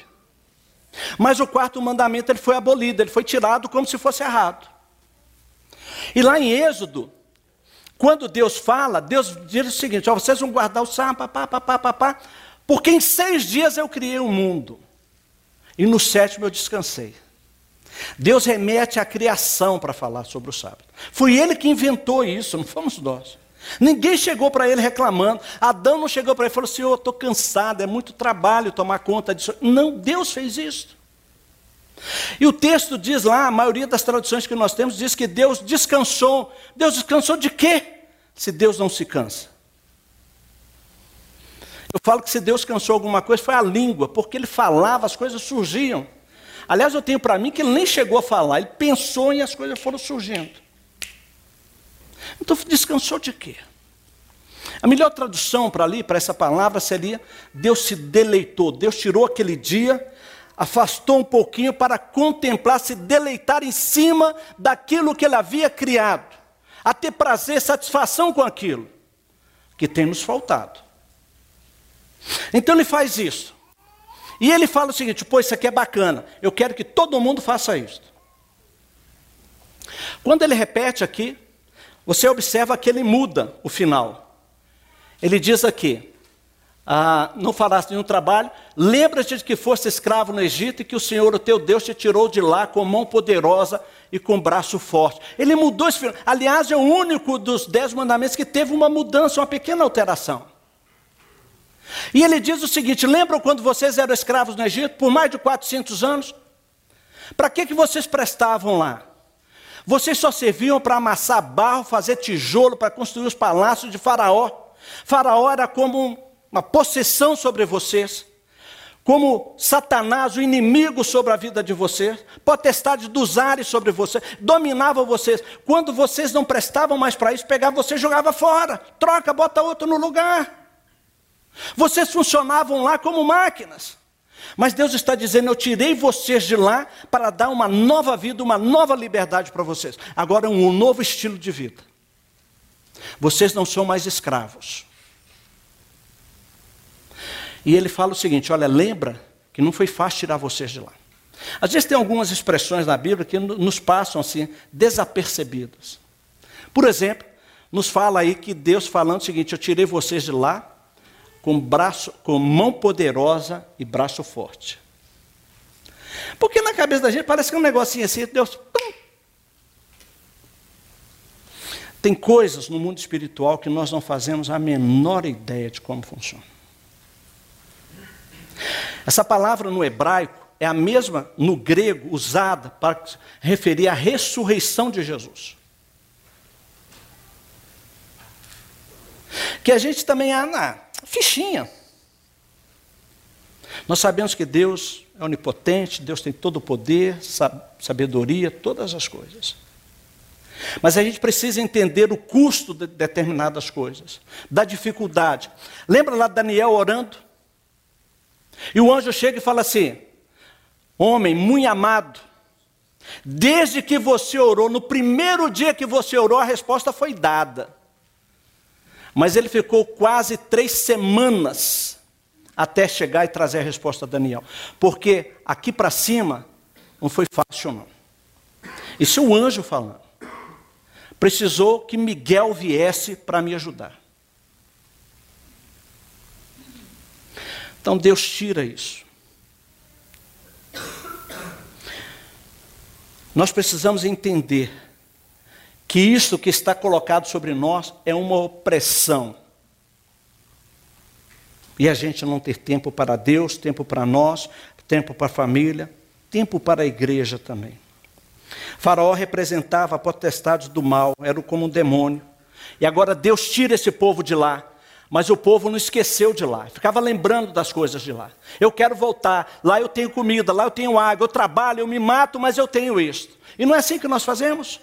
Mas o quarto mandamento ele foi abolido, ele foi tirado como se fosse errado. E lá em Êxodo, quando Deus fala, Deus diz o seguinte: ó, vocês vão guardar o sábado, papá, papá, papá, porque em seis dias eu criei o mundo, e no sétimo eu descansei. Deus remete à criação para falar sobre o sábado. Foi ele que inventou isso, não fomos nós. Ninguém chegou para ele reclamando. Adão não chegou para ele e falou: Senhor, estou cansado, é muito trabalho tomar conta disso. Não, Deus fez isso. E o texto diz lá, a maioria das traduções que nós temos, diz que Deus descansou. Deus descansou de quê? Se Deus não se cansa. Eu falo que se Deus cansou alguma coisa, foi a língua, porque ele falava, as coisas surgiam. Aliás, eu tenho para mim que ele nem chegou a falar, ele pensou e as coisas foram surgindo. Então, descansou de quê? A melhor tradução para ali, para essa palavra, seria: Deus se deleitou, Deus tirou aquele dia, afastou um pouquinho para contemplar, se deleitar em cima daquilo que ele havia criado, a ter prazer, satisfação com aquilo que tem nos faltado. Então ele faz isso. E ele fala o seguinte: pô, isso aqui é bacana, eu quero que todo mundo faça isso. Quando ele repete aqui, você observa que ele muda o final. Ele diz aqui: ah, não farás nenhum trabalho, lembra-te de que foste escravo no Egito e que o Senhor, o teu Deus, te tirou de lá com mão poderosa e com braço forte. Ele mudou esse. Aliás, é o único dos dez mandamentos que teve uma mudança, uma pequena alteração. E ele diz o seguinte: lembram quando vocês eram escravos no Egito por mais de 400 anos? Para que, que vocês prestavam lá? Vocês só serviam para amassar barro, fazer tijolo, para construir os palácios de Faraó. Faraó era como uma possessão sobre vocês, como Satanás, o inimigo sobre a vida de vocês, potestade dos ares sobre vocês, dominava vocês. Quando vocês não prestavam mais para isso, pegava você jogava fora, troca, bota outro no lugar. Vocês funcionavam lá como máquinas. Mas Deus está dizendo: Eu tirei vocês de lá para dar uma nova vida, uma nova liberdade para vocês. Agora, um novo estilo de vida. Vocês não são mais escravos. E ele fala o seguinte: olha, lembra que não foi fácil tirar vocês de lá. Às vezes tem algumas expressões na Bíblia que nos passam assim, desapercebidas. Por exemplo, nos fala aí que Deus falando o seguinte: eu tirei vocês de lá com braço, com mão poderosa e braço forte. Porque na cabeça da gente parece que é um negocinho assim, Deus. Pum. Tem coisas no mundo espiritual que nós não fazemos a menor ideia de como funciona. Essa palavra no hebraico é a mesma no grego usada para referir à ressurreição de Jesus. Que a gente também é na fichinha. Nós sabemos que Deus é onipotente, Deus tem todo o poder, sabedoria, todas as coisas. Mas a gente precisa entender o custo de determinadas coisas, da dificuldade. Lembra lá Daniel orando? E o anjo chega e fala assim: Homem muito amado, desde que você orou, no primeiro dia que você orou, a resposta foi dada. Mas ele ficou quase três semanas até chegar e trazer a resposta a Daniel. Porque aqui para cima não foi fácil, não. Isso é o anjo falando. Precisou que Miguel viesse para me ajudar. Então Deus tira isso. Nós precisamos entender que isso que está colocado sobre nós é uma opressão. E a gente não ter tempo para Deus, tempo para nós, tempo para a família, tempo para a igreja também. Faraó representava a potestade do mal, era como um demônio. E agora Deus tira esse povo de lá mas o povo não esqueceu de lá, ficava lembrando das coisas de lá. Eu quero voltar, lá eu tenho comida, lá eu tenho água, eu trabalho, eu me mato, mas eu tenho isto. E não é assim que nós fazemos.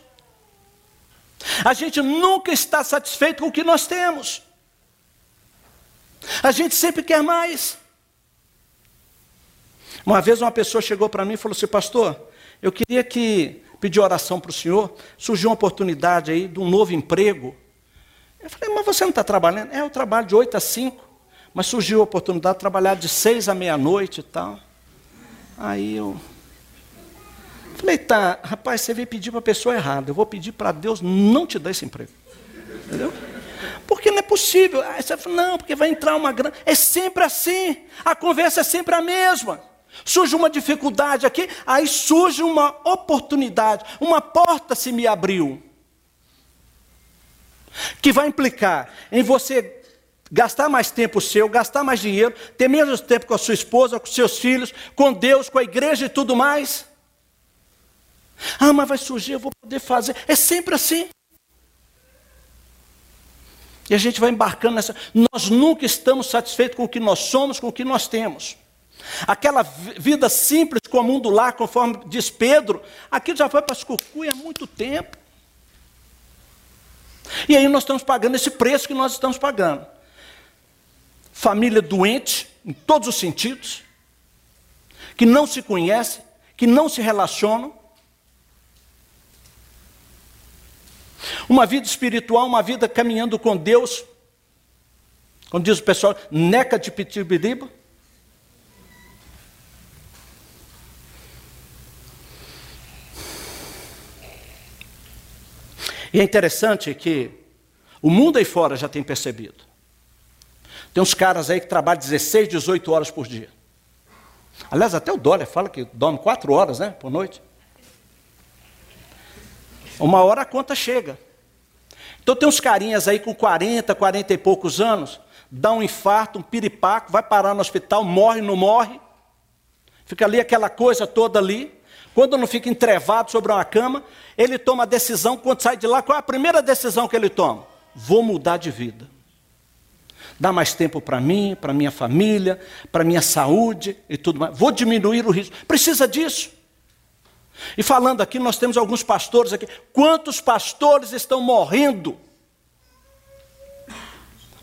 A gente nunca está satisfeito com o que nós temos. A gente sempre quer mais. Uma vez uma pessoa chegou para mim e falou assim: Pastor, eu queria que pedir oração para o senhor. Surgiu uma oportunidade aí de um novo emprego. Eu falei, mas você não está trabalhando? É, eu trabalho de 8 a 5, mas surgiu a oportunidade de trabalhar de 6 à meia-noite e tal. Aí eu falei, tá, rapaz, você veio pedir para a pessoa errada. Eu vou pedir para Deus não te dar esse emprego. Entendeu? Porque não é possível. Aí você fala, não, porque vai entrar uma grana. É sempre assim. A conversa é sempre a mesma. Surge uma dificuldade aqui, aí surge uma oportunidade, uma porta se me abriu que vai implicar em você gastar mais tempo seu, gastar mais dinheiro, ter menos tempo com a sua esposa, com seus filhos, com Deus, com a igreja e tudo mais. Ah, mas vai surgir, eu vou poder fazer. É sempre assim. E a gente vai embarcando nessa. Nós nunca estamos satisfeitos com o que nós somos, com o que nós temos. Aquela vida simples, comum do lar, conforme diz Pedro, aquilo já foi para as cucuias há muito tempo. E aí nós estamos pagando esse preço que nós estamos pagando. Família doente, em todos os sentidos, que não se conhece, que não se relacionam. Uma vida espiritual, uma vida caminhando com Deus, como diz o pessoal, neca de pitibiriba. E é interessante que o mundo aí fora já tem percebido. Tem uns caras aí que trabalham 16, 18 horas por dia. Aliás, até o Dória fala que dorme 4 horas né, por noite. Uma hora a conta chega. Então tem uns carinhas aí com 40, 40 e poucos anos, dá um infarto, um piripaco, vai parar no hospital, morre, não morre. Fica ali aquela coisa toda ali. Quando não fica entrevado sobre uma cama, ele toma a decisão, quando sai de lá, qual é a primeira decisão que ele toma? Vou mudar de vida. Dá mais tempo para mim, para minha família, para minha saúde e tudo mais. Vou diminuir o risco. Precisa disso. E falando aqui, nós temos alguns pastores aqui. Quantos pastores estão morrendo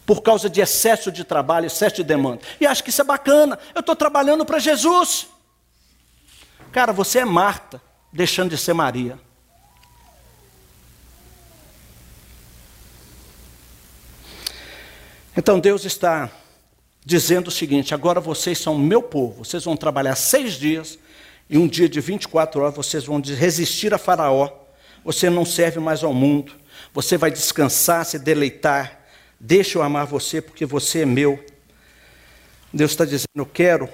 por causa de excesso de trabalho, excesso de demanda? E acho que isso é bacana. Eu estou trabalhando para Jesus. Cara, você é Marta, deixando de ser Maria. Então Deus está dizendo o seguinte: agora vocês são meu povo, vocês vão trabalhar seis dias e um dia de 24 horas vocês vão resistir a Faraó. Você não serve mais ao mundo. Você vai descansar, se deleitar. Deixa eu amar você porque você é meu. Deus está dizendo: Eu quero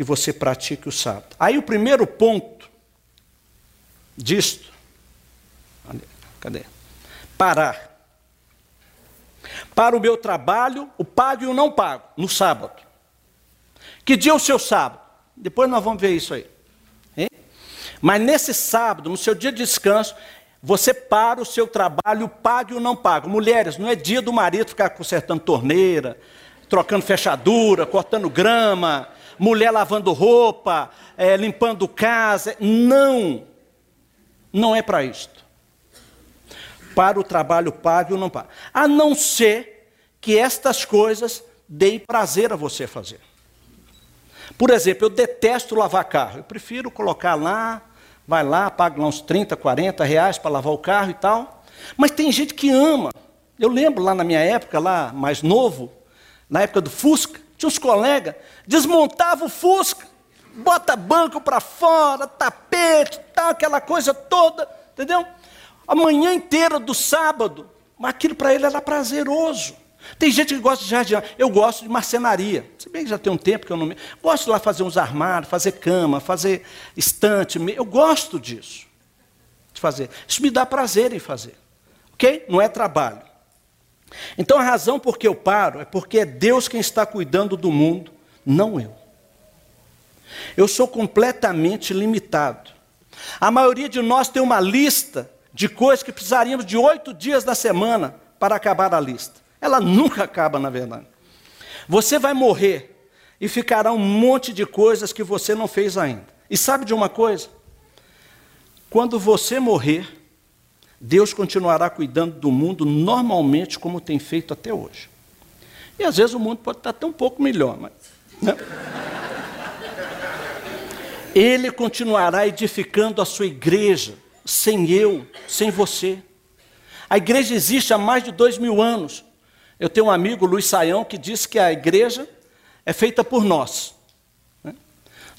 que você pratique o sábado. Aí o primeiro ponto disto. Cadê? Parar. Para o meu trabalho, o pago e o não pago, no sábado. Que dia é o seu sábado? Depois nós vamos ver isso aí. Hein? Mas nesse sábado, no seu dia de descanso, você para o seu trabalho, pague ou não pague. Mulheres, não é dia do marido ficar consertando torneira, trocando fechadura, cortando grama, mulher lavando roupa, é, limpando casa. Não, não é para isto. Para o trabalho, pague ou não pague. A não ser que estas coisas deem prazer a você fazer. Por exemplo, eu detesto lavar carro. Eu prefiro colocar lá, vai lá, paga lá uns 30, 40 reais para lavar o carro e tal. Mas tem gente que ama. Eu lembro lá na minha época, lá mais novo, na época do Fusca, tinha uns colegas, desmontava o Fusca, bota banco para fora, tapete, tal, aquela coisa toda, entendeu? A manhã inteira do sábado, mas aquilo para ele era prazeroso. Tem gente que gosta de jardim. Eu gosto de marcenaria. Se bem que já tem um tempo que eu não me. Gosto de lá fazer uns armários, fazer cama, fazer estante. Eu gosto disso. De fazer. Isso me dá prazer em fazer. Ok? Não é trabalho. Então a razão por que eu paro é porque é Deus quem está cuidando do mundo, não eu. Eu sou completamente limitado. A maioria de nós tem uma lista de coisas que precisaríamos de oito dias da semana para acabar a lista. Ela nunca acaba, na verdade. Você vai morrer e ficará um monte de coisas que você não fez ainda. E sabe de uma coisa? Quando você morrer, Deus continuará cuidando do mundo normalmente como tem feito até hoje. E às vezes o mundo pode estar até um pouco melhor, mas. Né? Ele continuará edificando a sua igreja, sem eu, sem você. A igreja existe há mais de dois mil anos. Eu tenho um amigo, Luiz Saião, que diz que a igreja é feita por nós.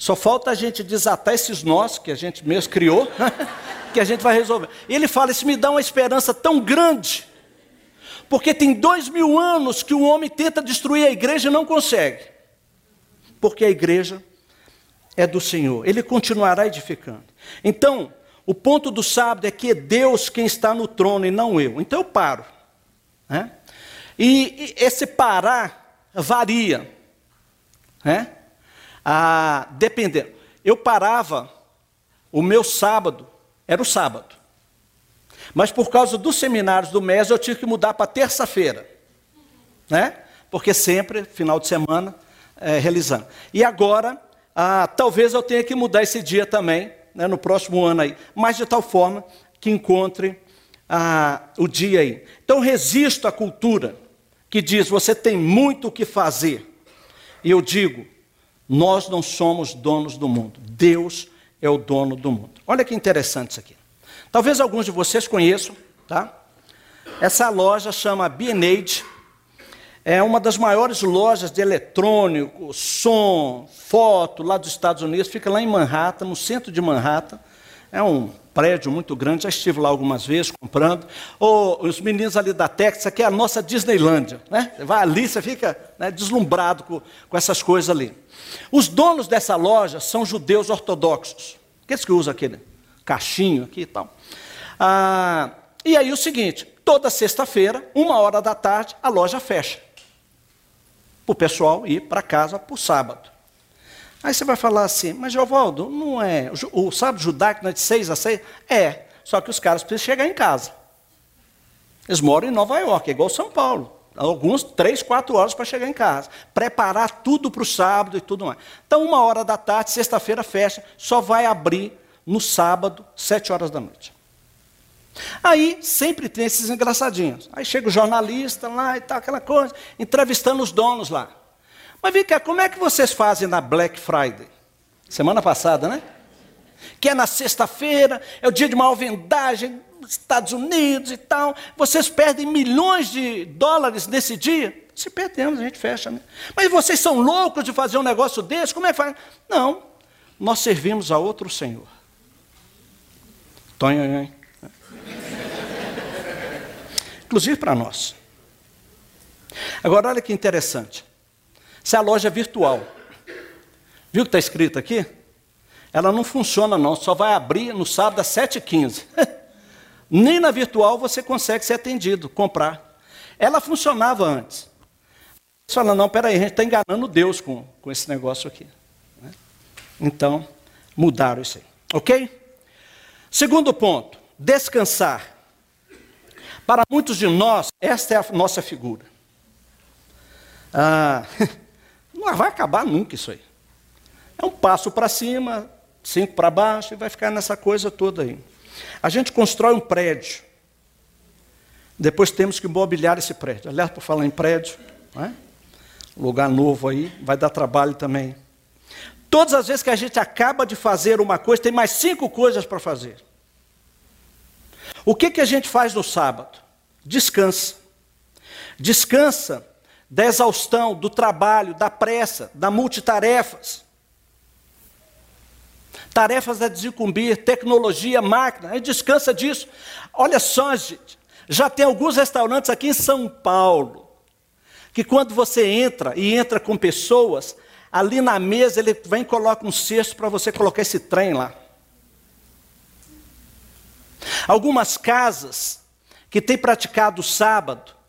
Né? Só falta a gente desatar esses nós que a gente mesmo criou, que a gente vai resolver. E ele fala: Isso me dá uma esperança tão grande, porque tem dois mil anos que o homem tenta destruir a igreja e não consegue, porque a igreja é do Senhor, ele continuará edificando. Então, o ponto do sábado é que é Deus quem está no trono e não eu. Então eu paro. Né? E, esse parar varia. Né? Ah, dependendo. Eu parava, o meu sábado era o sábado. Mas por causa dos seminários do mês, eu tive que mudar para terça-feira. Né? Porque sempre, final de semana, é, realizando. E agora, ah, talvez eu tenha que mudar esse dia também, né, no próximo ano aí. Mas de tal forma que encontre ah, o dia aí. Então resisto à cultura que diz: você tem muito o que fazer. E eu digo: nós não somos donos do mundo, Deus é o dono do mundo. Olha que interessante isso aqui. Talvez alguns de vocês conheçam, tá? Essa loja chama B&H, é uma das maiores lojas de eletrônico, som, foto lá dos Estados Unidos, fica lá em Manhattan, no centro de Manhattan. É um prédio muito grande, já estive lá algumas vezes comprando. Ou os meninos ali da Texas, aqui é a nossa Disneylândia. Né? Você vai ali, você fica né, deslumbrado com, com essas coisas ali. Os donos dessa loja são judeus ortodoxos. Aqueles que usam aquele caixinho aqui e tal. Ah, e aí o seguinte, toda sexta-feira, uma hora da tarde, a loja fecha. Para o pessoal ir para casa para o sábado. Aí você vai falar assim, mas Jovaldo, não é. O, sábado judaico não é de seis a seis? É, só que os caras precisam chegar em casa. Eles moram em Nova York, é igual São Paulo. Alguns três, quatro horas para chegar em casa. Preparar tudo para o sábado e tudo mais. Então, uma hora da tarde, sexta-feira fecha, só vai abrir no sábado, sete horas da noite. Aí sempre tem esses engraçadinhos. Aí chega o jornalista lá e tal, aquela coisa, entrevistando os donos lá. Mas vem cá, como é que vocês fazem na Black Friday? Semana passada, né? Que é na sexta-feira, é o dia de maior vendagem Estados Unidos e tal. Vocês perdem milhões de dólares nesse dia? Se perdemos, a gente fecha, né? Mas vocês são loucos de fazer um negócio desse? Como é que faz? Não, nós servimos a outro Senhor. Tonho, Inclusive para nós. Agora, olha que interessante. Essa é a loja virtual. Viu o que está escrito aqui? Ela não funciona não, só vai abrir no sábado às 7h15. Nem na virtual você consegue ser atendido, comprar. Ela funcionava antes. Você fala, não, peraí, a gente está enganando Deus com, com esse negócio aqui. Né? Então, mudaram isso aí. Ok? Segundo ponto, descansar. Para muitos de nós, esta é a nossa figura. Ah, Não vai acabar nunca isso aí. É um passo para cima, cinco para baixo, e vai ficar nessa coisa toda aí. A gente constrói um prédio. Depois temos que mobiliar esse prédio. Aliás, por falar em prédio, é? lugar novo aí, vai dar trabalho também. Todas as vezes que a gente acaba de fazer uma coisa, tem mais cinco coisas para fazer. O que, que a gente faz no sábado? Descansa. Descansa da exaustão, do trabalho, da pressa, da multitarefas. Tarefas a desincumbir, tecnologia, máquina, a gente descansa disso. Olha só, gente, já tem alguns restaurantes aqui em São Paulo, que quando você entra e entra com pessoas, ali na mesa ele vem e coloca um cesto para você colocar esse trem lá. Algumas casas que têm praticado o sábado,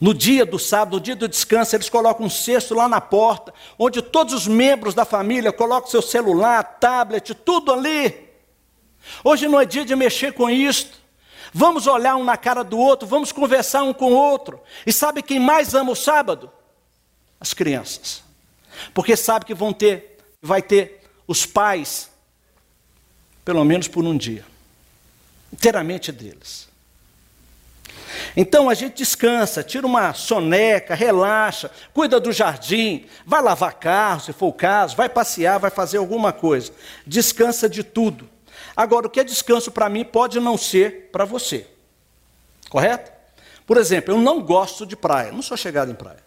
no dia do sábado, no dia do descanso, eles colocam um cesto lá na porta, onde todos os membros da família colocam seu celular, tablet, tudo ali. Hoje não é dia de mexer com isto. Vamos olhar um na cara do outro, vamos conversar um com o outro. E sabe quem mais ama o sábado? As crianças. Porque sabe que vão ter, vai ter os pais, pelo menos por um dia, inteiramente deles. Então a gente descansa, tira uma soneca, relaxa, cuida do jardim, vai lavar carro, se for o caso, vai passear, vai fazer alguma coisa. Descansa de tudo. Agora, o que é descanso para mim pode não ser para você. Correto? Por exemplo, eu não gosto de praia, não sou chegado em praia.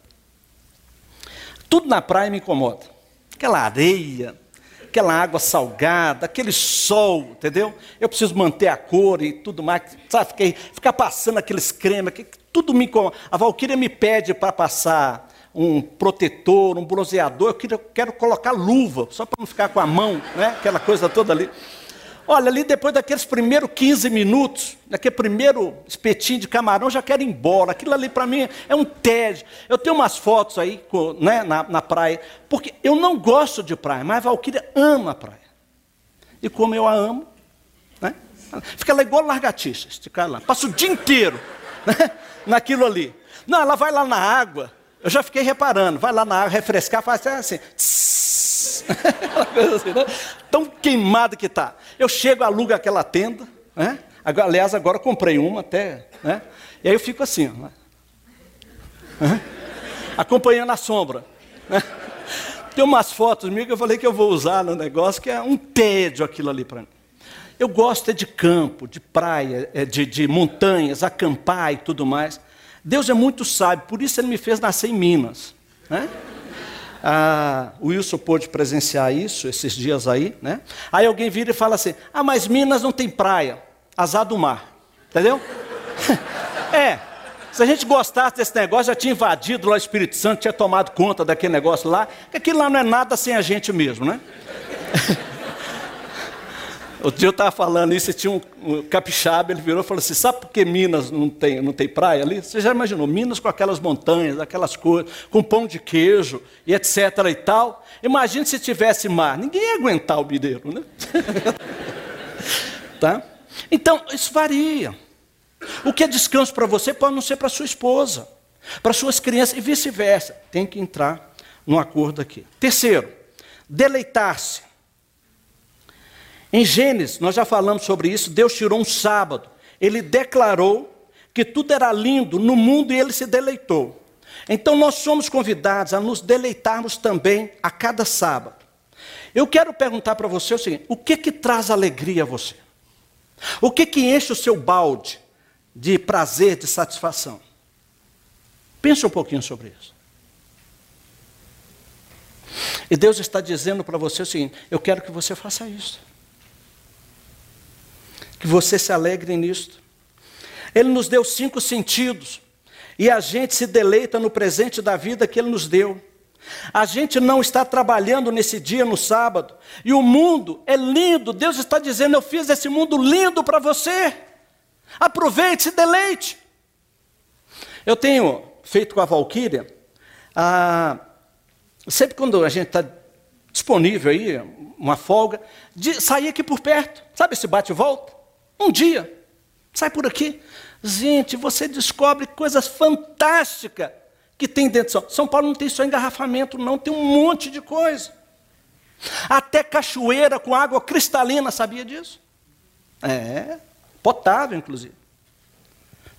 Tudo na praia me incomoda. Aquela areia, aquela água salgada, aquele sol, entendeu? Eu preciso manter a cor e tudo mais, sabe? Fiquei, ficar passando aqueles cremes, que, tudo me incomoda. A Valquíria me pede para passar um protetor, um bronzeador, eu quero, quero colocar luva, só para não ficar com a mão, né? aquela coisa toda ali. Olha, ali depois daqueles primeiros 15 minutos, daquele primeiro espetinho de camarão, já quero ir embora. Aquilo ali para mim é um tédio. Eu tenho umas fotos aí né, na, na praia, porque eu não gosto de praia, mas a Valquíria ama a praia. E como eu a amo, né, fica lá igual largatixa, esticar lá. Passa o dia inteiro né, naquilo ali. Não, ela vai lá na água, eu já fiquei reparando, vai lá na água refrescar, faz assim. Tss, assim né? Tão queimado que está. Eu chego, alugo aquela tenda, né? aliás, agora comprei uma até, né? E aí eu fico assim, né? acompanhando a sombra. Né? Tem umas fotos minhas que eu falei que eu vou usar no negócio, que é um tédio aquilo ali para mim. Eu gosto é de campo, de praia, é de, de montanhas, acampar e tudo mais. Deus é muito sábio, por isso Ele me fez nascer em Minas. Né? Ah, o Wilson pôde presenciar isso esses dias aí, né? Aí alguém vira e fala assim: Ah, mas Minas não tem praia, azar do mar. Entendeu? é. Se a gente gostasse desse negócio, já tinha invadido lá o Espírito Santo, tinha tomado conta daquele negócio lá, que aquilo lá não é nada sem a gente mesmo, né? Outro dia eu estava falando isso e tinha um, um, capixaba, ele virou e falou assim: sabe por que Minas não tem, não tem praia ali? Você já imaginou? Minas com aquelas montanhas, aquelas coisas, com pão de queijo e etc e tal. Imagine se tivesse mar, ninguém ia aguentar o mineiro, né? tá? Então, isso varia. O que é descanso para você pode não ser para sua esposa, para suas crianças e vice-versa. Tem que entrar no acordo aqui. Terceiro, deleitar-se. Em Gênesis, nós já falamos sobre isso, Deus tirou um sábado. Ele declarou que tudo era lindo no mundo e ele se deleitou. Então nós somos convidados a nos deleitarmos também a cada sábado. Eu quero perguntar para você o seguinte: o que que traz alegria a você? O que que enche o seu balde de prazer, de satisfação? Pense um pouquinho sobre isso. E Deus está dizendo para você o seguinte: eu quero que você faça isso que você se alegre nisto. Ele nos deu cinco sentidos e a gente se deleita no presente da vida que Ele nos deu. A gente não está trabalhando nesse dia, no sábado, e o mundo é lindo. Deus está dizendo: Eu fiz esse mundo lindo para você. Aproveite, se deleite. Eu tenho feito com a Valquíria, ah, sempre quando a gente está disponível aí, uma folga, de sair aqui por perto, sabe esse bate e volta? Um dia, sai por aqui. Gente, você descobre coisas fantásticas que tem dentro de São Paulo. São Paulo não tem só engarrafamento, não, tem um monte de coisa. Até cachoeira com água cristalina, sabia disso? É, potável, inclusive.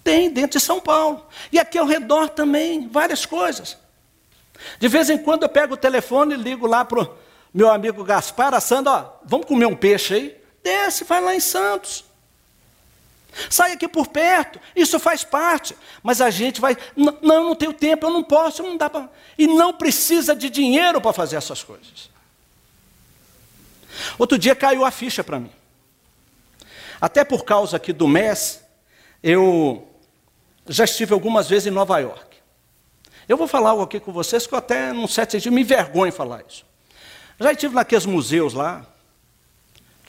Tem dentro de São Paulo. E aqui ao redor também, várias coisas. De vez em quando eu pego o telefone e ligo lá para o meu amigo Gaspar, assando, ó, vamos comer um peixe aí? Desce, vai lá em Santos. Sai aqui por perto, isso faz parte. Mas a gente vai, não, eu não tenho tempo, eu não posso, não dá para. E não precisa de dinheiro para fazer essas coisas. Outro dia caiu a ficha para mim. Até por causa aqui do MES, eu já estive algumas vezes em Nova York. Eu vou falar algo aqui com vocês que eu até, num certo sentido, me envergonho falar isso. Já estive naqueles museus lá.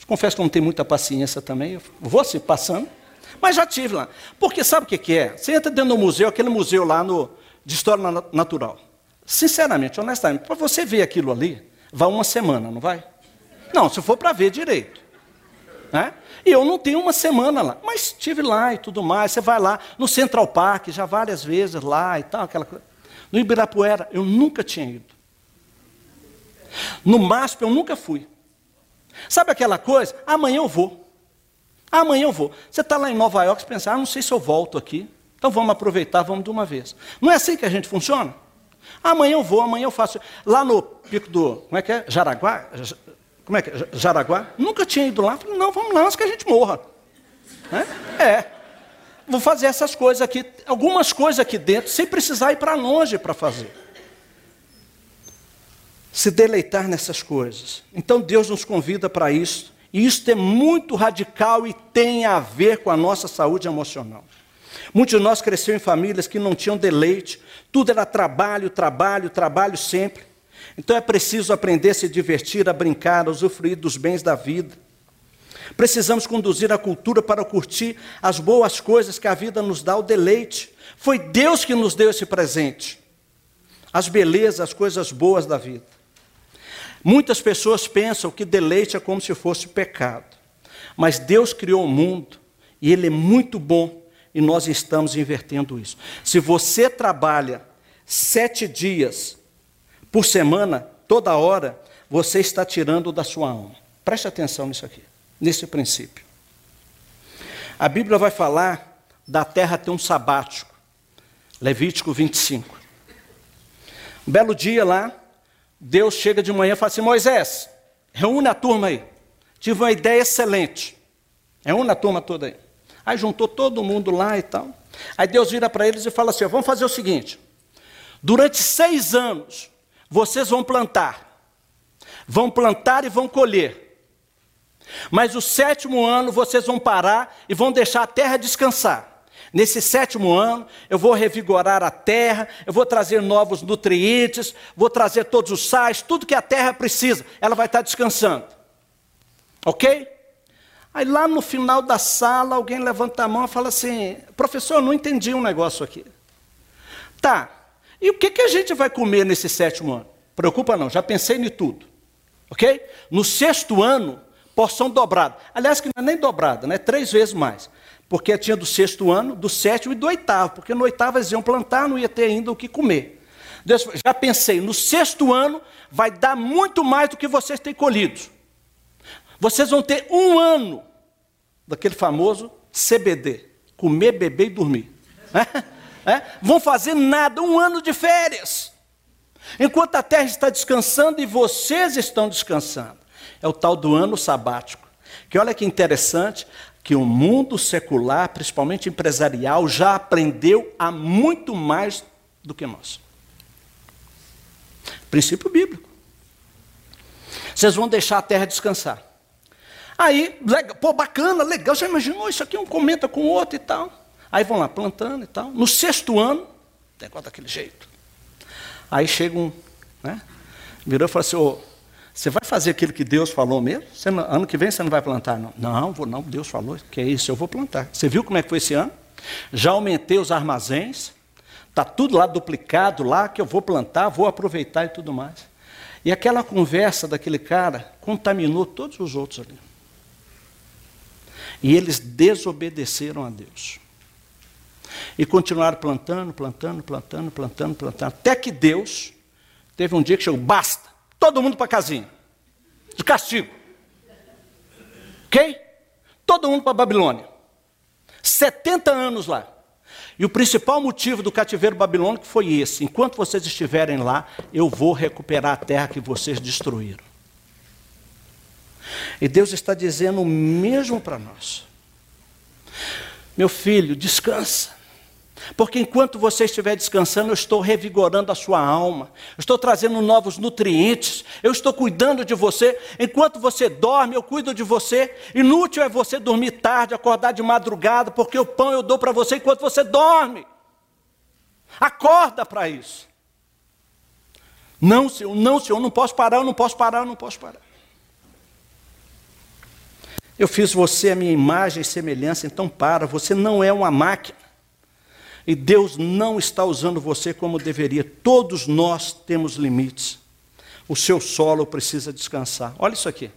Confesso que não tenho muita paciência também. Eu vou assim, passando. Mas já tive lá. Porque sabe o que, que é? Você entra dentro do museu, aquele museu lá no, de História Natural. Sinceramente, honestamente, para você ver aquilo ali, vai uma semana, não vai? Não, se for para ver direito. Né? E eu não tenho uma semana lá, mas estive lá e tudo mais. Você vai lá no Central Park, já várias vezes lá e tal, aquela coisa. No Ibirapuera, eu nunca tinha ido. No MASP, eu nunca fui. Sabe aquela coisa? Amanhã eu vou. Amanhã eu vou. Você está lá em Nova York e pensa, ah, não sei se eu volto aqui. Então vamos aproveitar, vamos de uma vez. Não é assim que a gente funciona? Amanhã eu vou, amanhã eu faço. Lá no pico do. Como é que é? Jaraguá? Como é que é? Jaraguá? Nunca tinha ido lá. Falei, não, vamos lá antes que a gente morra. É. é. Vou fazer essas coisas aqui, algumas coisas aqui dentro, sem precisar ir para longe para fazer. Se deleitar nessas coisas. Então Deus nos convida para isso. E isso é muito radical e tem a ver com a nossa saúde emocional. Muitos de nós cresceram em famílias que não tinham deleite, tudo era trabalho, trabalho, trabalho sempre. Então é preciso aprender a se divertir, a brincar, a usufruir dos bens da vida. Precisamos conduzir a cultura para curtir as boas coisas que a vida nos dá, o deleite. Foi Deus que nos deu esse presente. As belezas, as coisas boas da vida. Muitas pessoas pensam que deleite é como se fosse pecado. Mas Deus criou o mundo e Ele é muito bom e nós estamos invertendo isso. Se você trabalha sete dias por semana, toda hora, você está tirando da sua alma. Preste atenção nisso aqui, nesse princípio. A Bíblia vai falar da terra ter um sabático. Levítico 25. Um belo dia lá, Deus chega de manhã e fala assim: Moisés, reúne a turma aí. Tive uma ideia excelente. Reúne a turma toda aí. Aí juntou todo mundo lá e tal. Aí Deus vira para eles e fala assim: vamos fazer o seguinte: durante seis anos, vocês vão plantar. Vão plantar e vão colher. Mas o sétimo ano vocês vão parar e vão deixar a terra descansar. Nesse sétimo ano, eu vou revigorar a terra, eu vou trazer novos nutrientes, vou trazer todos os sais, tudo que a terra precisa, ela vai estar descansando. Ok? Aí lá no final da sala, alguém levanta a mão e fala assim: professor, eu não entendi um negócio aqui. Tá, e o que, que a gente vai comer nesse sétimo ano? Preocupa não, já pensei em tudo. Ok? No sexto ano, porção dobrada. Aliás, que não é nem dobrada, né? Três vezes mais porque tinha do sexto ano, do sétimo e do oitavo, porque no oitavo eles iam plantar, não ia ter ainda o que comer. Deus, já pensei, no sexto ano vai dar muito mais do que vocês têm colhido. Vocês vão ter um ano daquele famoso CBD, comer, beber e dormir. É? É? Vão fazer nada, um ano de férias. Enquanto a terra está descansando e vocês estão descansando. É o tal do ano sabático. Que olha que interessante, que o mundo secular, principalmente empresarial, já aprendeu a muito mais do que nós. Princípio bíblico. Vocês vão deixar a terra descansar. Aí, legal, pô, bacana, legal, já imaginou isso aqui, um comenta com o outro e tal. Aí vão lá plantando e tal. No sexto ano, negócio daquele jeito. Aí chega um, né? Virou e falou assim, ô, você vai fazer aquilo que Deus falou mesmo? Não, ano que vem você não vai plantar, não. Não, vou não, Deus falou, que é isso, eu vou plantar. Você viu como é que foi esse ano? Já aumentei os armazéns, está tudo lá duplicado lá, que eu vou plantar, vou aproveitar e tudo mais. E aquela conversa daquele cara contaminou todos os outros ali. E eles desobedeceram a Deus. E continuaram plantando, plantando, plantando, plantando, plantando, até que Deus teve um dia que chegou, basta todo mundo para casinha. De castigo. Ok? Todo mundo para Babilônia. 70 anos lá. E o principal motivo do cativeiro babilônico foi esse: enquanto vocês estiverem lá, eu vou recuperar a terra que vocês destruíram. E Deus está dizendo o mesmo para nós. Meu filho, descansa. Porque enquanto você estiver descansando, eu estou revigorando a sua alma, eu estou trazendo novos nutrientes, eu estou cuidando de você. Enquanto você dorme, eu cuido de você. Inútil é você dormir tarde, acordar de madrugada, porque o pão eu dou para você enquanto você dorme. Acorda para isso. Não, Senhor, não, Senhor, não posso parar, eu não posso parar, eu não posso parar. Eu fiz você a minha imagem e semelhança, então para, você não é uma máquina. E Deus não está usando você como deveria. Todos nós temos limites. O seu solo precisa descansar. Olha isso aqui.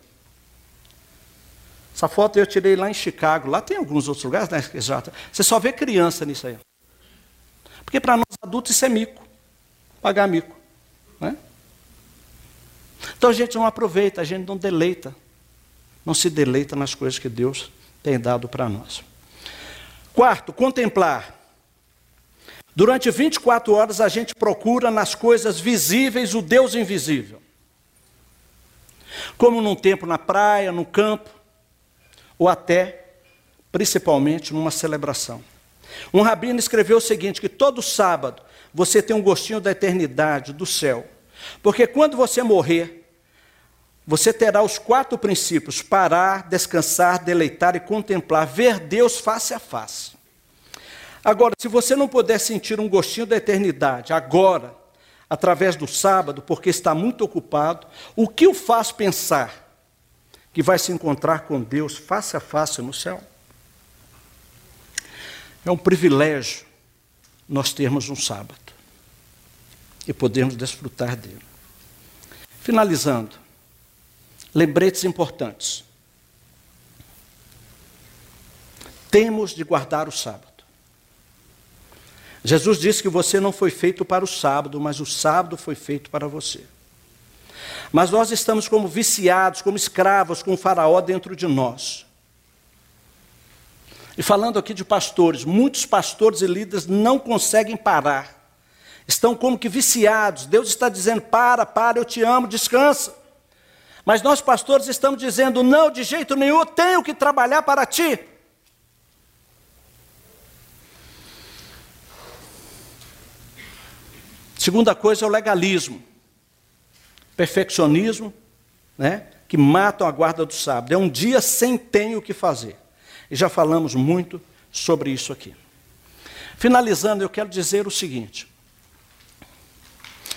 Essa foto eu tirei lá em Chicago. Lá tem alguns outros lugares, né? Exato. Você só vê criança nisso aí. Porque para nós adultos isso é mico. Pagar mico. Né? Então a gente não aproveita, a gente não deleita. Não se deleita nas coisas que Deus tem dado para nós. Quarto, contemplar. Durante 24 horas a gente procura nas coisas visíveis o Deus invisível. Como num tempo na praia, no campo, ou até, principalmente, numa celebração. Um rabino escreveu o seguinte: que todo sábado você tem um gostinho da eternidade, do céu. Porque quando você morrer, você terá os quatro princípios: parar, descansar, deleitar e contemplar, ver Deus face a face. Agora, se você não puder sentir um gostinho da eternidade agora, através do sábado, porque está muito ocupado, o que o faz pensar que vai se encontrar com Deus face a face no céu? É um privilégio nós termos um sábado e podermos desfrutar dele. Finalizando, lembretes importantes. Temos de guardar o sábado. Jesus disse que você não foi feito para o sábado, mas o sábado foi feito para você. Mas nós estamos como viciados, como escravos, com o faraó dentro de nós. E falando aqui de pastores, muitos pastores e líderes não conseguem parar. Estão como que viciados. Deus está dizendo: para, para, eu te amo, descansa. Mas nós, pastores, estamos dizendo: não, de jeito nenhum, eu tenho que trabalhar para ti. Segunda coisa é o legalismo. perfeccionismo, né? que matam a guarda do sábado. É um dia sem tem o que fazer. E já falamos muito sobre isso aqui. Finalizando, eu quero dizer o seguinte: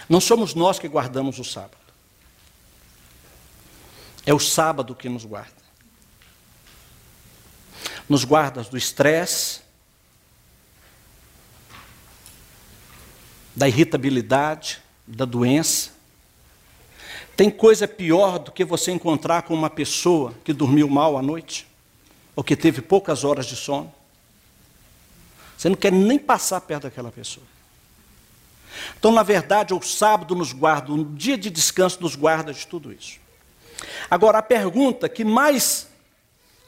não somos nós que guardamos o sábado. É o sábado que nos guarda. Nos guarda do estresse, da irritabilidade, da doença. Tem coisa pior do que você encontrar com uma pessoa que dormiu mal à noite, ou que teve poucas horas de sono. Você não quer nem passar perto daquela pessoa. Então, na verdade, o sábado nos guarda, um dia de descanso nos guarda de tudo isso. Agora, a pergunta que mais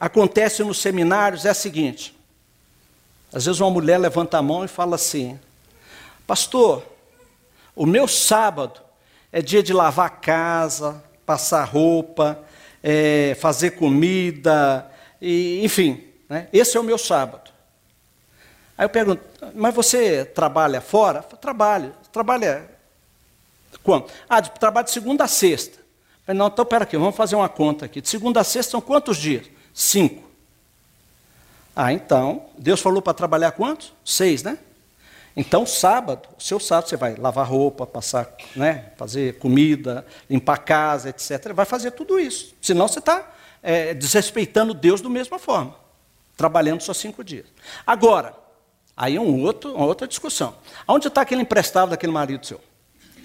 acontece nos seminários é a seguinte: às vezes uma mulher levanta a mão e fala assim, pastor, o meu sábado é dia de lavar a casa, passar roupa, é, fazer comida, e, enfim, né? esse é o meu sábado. Aí eu pergunto, mas você trabalha fora? Trabalho. Trabalha quando? Ah, de, trabalho de segunda a sexta. Falei, não, então pera aqui, vamos fazer uma conta aqui. De segunda a sexta são quantos dias? Cinco. Ah, então, Deus falou para trabalhar quantos? Seis, né? Então, sábado, o seu sábado você vai lavar roupa, passar, né, fazer comida, limpar a casa, etc. Vai fazer tudo isso. Senão você está é, desrespeitando Deus da mesma forma, trabalhando só cinco dias. Agora, aí é um outro, uma outra discussão. Onde está aquele emprestado daquele marido seu?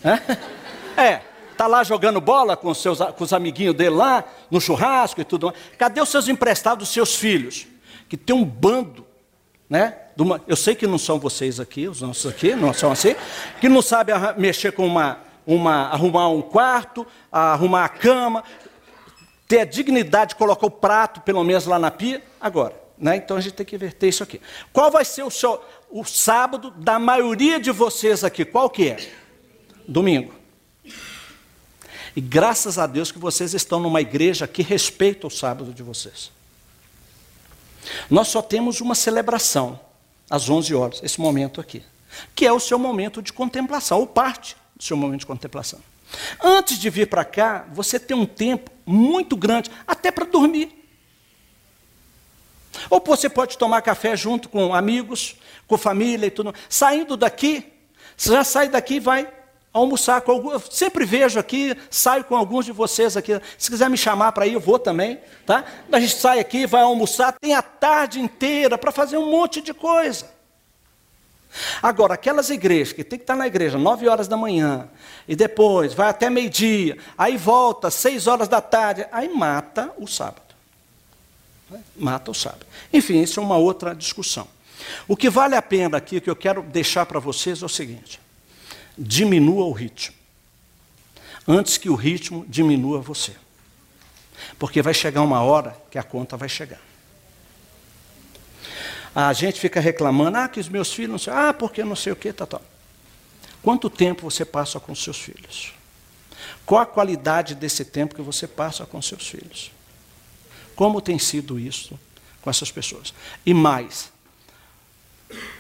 É, está lá jogando bola com os, seus, com os amiguinhos dele lá, no churrasco e tudo mais. Cadê os seus emprestados, os seus filhos? Que tem um bando, né? Uma, eu sei que não são vocês aqui, os nossos aqui, não são assim, que não sabem mexer com uma, uma, arrumar um quarto, arrumar a cama, ter a dignidade de colocar o prato, pelo menos, lá na pia. Agora, né? então a gente tem que inverter isso aqui. Qual vai ser o, seu, o sábado da maioria de vocês aqui? Qual que é? Domingo. E graças a Deus que vocês estão numa igreja que respeita o sábado de vocês. Nós só temos uma celebração às 11 horas, esse momento aqui, que é o seu momento de contemplação, ou parte do seu momento de contemplação. Antes de vir para cá, você tem um tempo muito grande, até para dormir. Ou você pode tomar café junto com amigos, com família e tudo. Saindo daqui, você já sai daqui e vai almoçar com alguns. Sempre vejo aqui, saio com alguns de vocês aqui. Se quiser me chamar para ir, eu vou também. Tá? A gente sai aqui, vai almoçar, tem a tarde inteira para fazer um monte de coisa. Agora, aquelas igrejas que tem que estar na igreja nove horas da manhã, e depois vai até meio-dia, aí volta seis horas da tarde, aí mata o sábado. Mata o sábado. Enfim, isso é uma outra discussão. O que vale a pena aqui, que eu quero deixar para vocês, é o seguinte: diminua o ritmo, antes que o ritmo diminua você. Porque vai chegar uma hora que a conta vai chegar. A gente fica reclamando, ah, que os meus filhos não sei, ah, porque não sei o que, tá, tá. Quanto tempo você passa com seus filhos? Qual a qualidade desse tempo que você passa com seus filhos? Como tem sido isso com essas pessoas? E mais,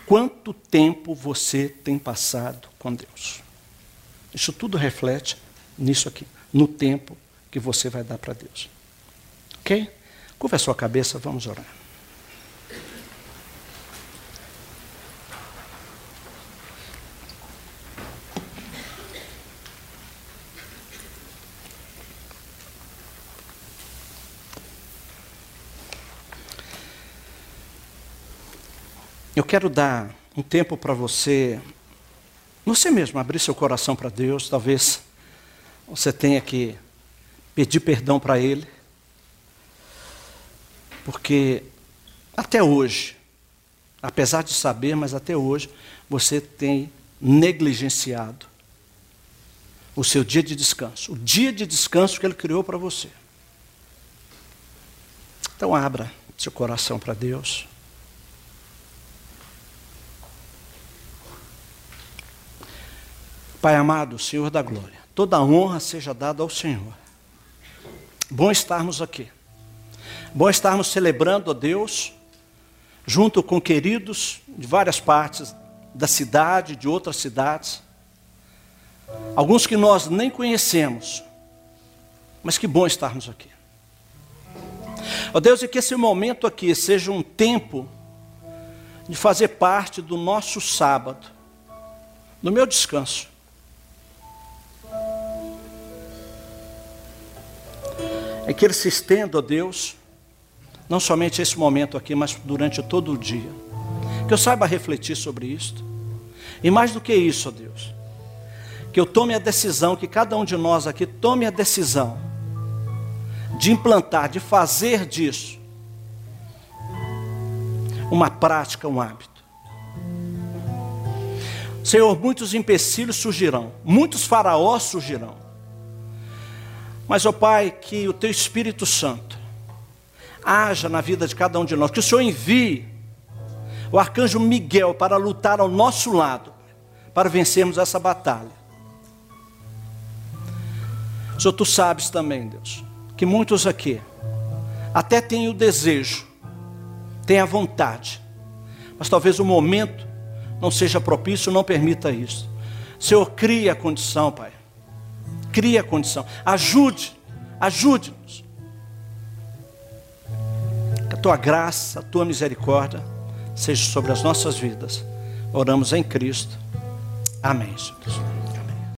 quanto tempo você tem passado com Deus? Isso tudo reflete nisso aqui, no tempo que você vai dar para Deus. Ok? Curva a sua cabeça, vamos orar. Eu quero dar um tempo para você, você mesmo, abrir seu coração para Deus. Talvez você tenha que pedir perdão para Ele, porque até hoje, apesar de saber, mas até hoje, você tem negligenciado o seu dia de descanso, o dia de descanso que Ele criou para você. Então, abra seu coração para Deus. Pai amado, Senhor da glória, toda honra seja dada ao Senhor. Bom estarmos aqui. Bom estarmos celebrando a Deus, junto com queridos de várias partes da cidade, de outras cidades. Alguns que nós nem conhecemos, Mas que bom estarmos aqui. Ó Deus, e que esse momento aqui seja um tempo de fazer parte do nosso sábado, do meu descanso. É que ele se estenda, ó Deus, não somente esse momento aqui, mas durante todo o dia. Que eu saiba refletir sobre isto. E mais do que isso, ó Deus, que eu tome a decisão, que cada um de nós aqui tome a decisão de implantar, de fazer disso uma prática, um hábito. Senhor, muitos empecilhos surgirão, muitos faraós surgirão. Mas, ó Pai, que o Teu Espírito Santo haja na vida de cada um de nós, que o Senhor envie o arcanjo Miguel para lutar ao nosso lado, para vencermos essa batalha. Senhor, tu sabes também, Deus, que muitos aqui até têm o desejo, têm a vontade, mas talvez o momento não seja propício, não permita isso. Senhor, cria a condição, Pai. Cria a condição. Ajude, ajude-nos. Que a tua graça, a tua misericórdia seja sobre as nossas vidas. Oramos em Cristo. Amém, Senhor.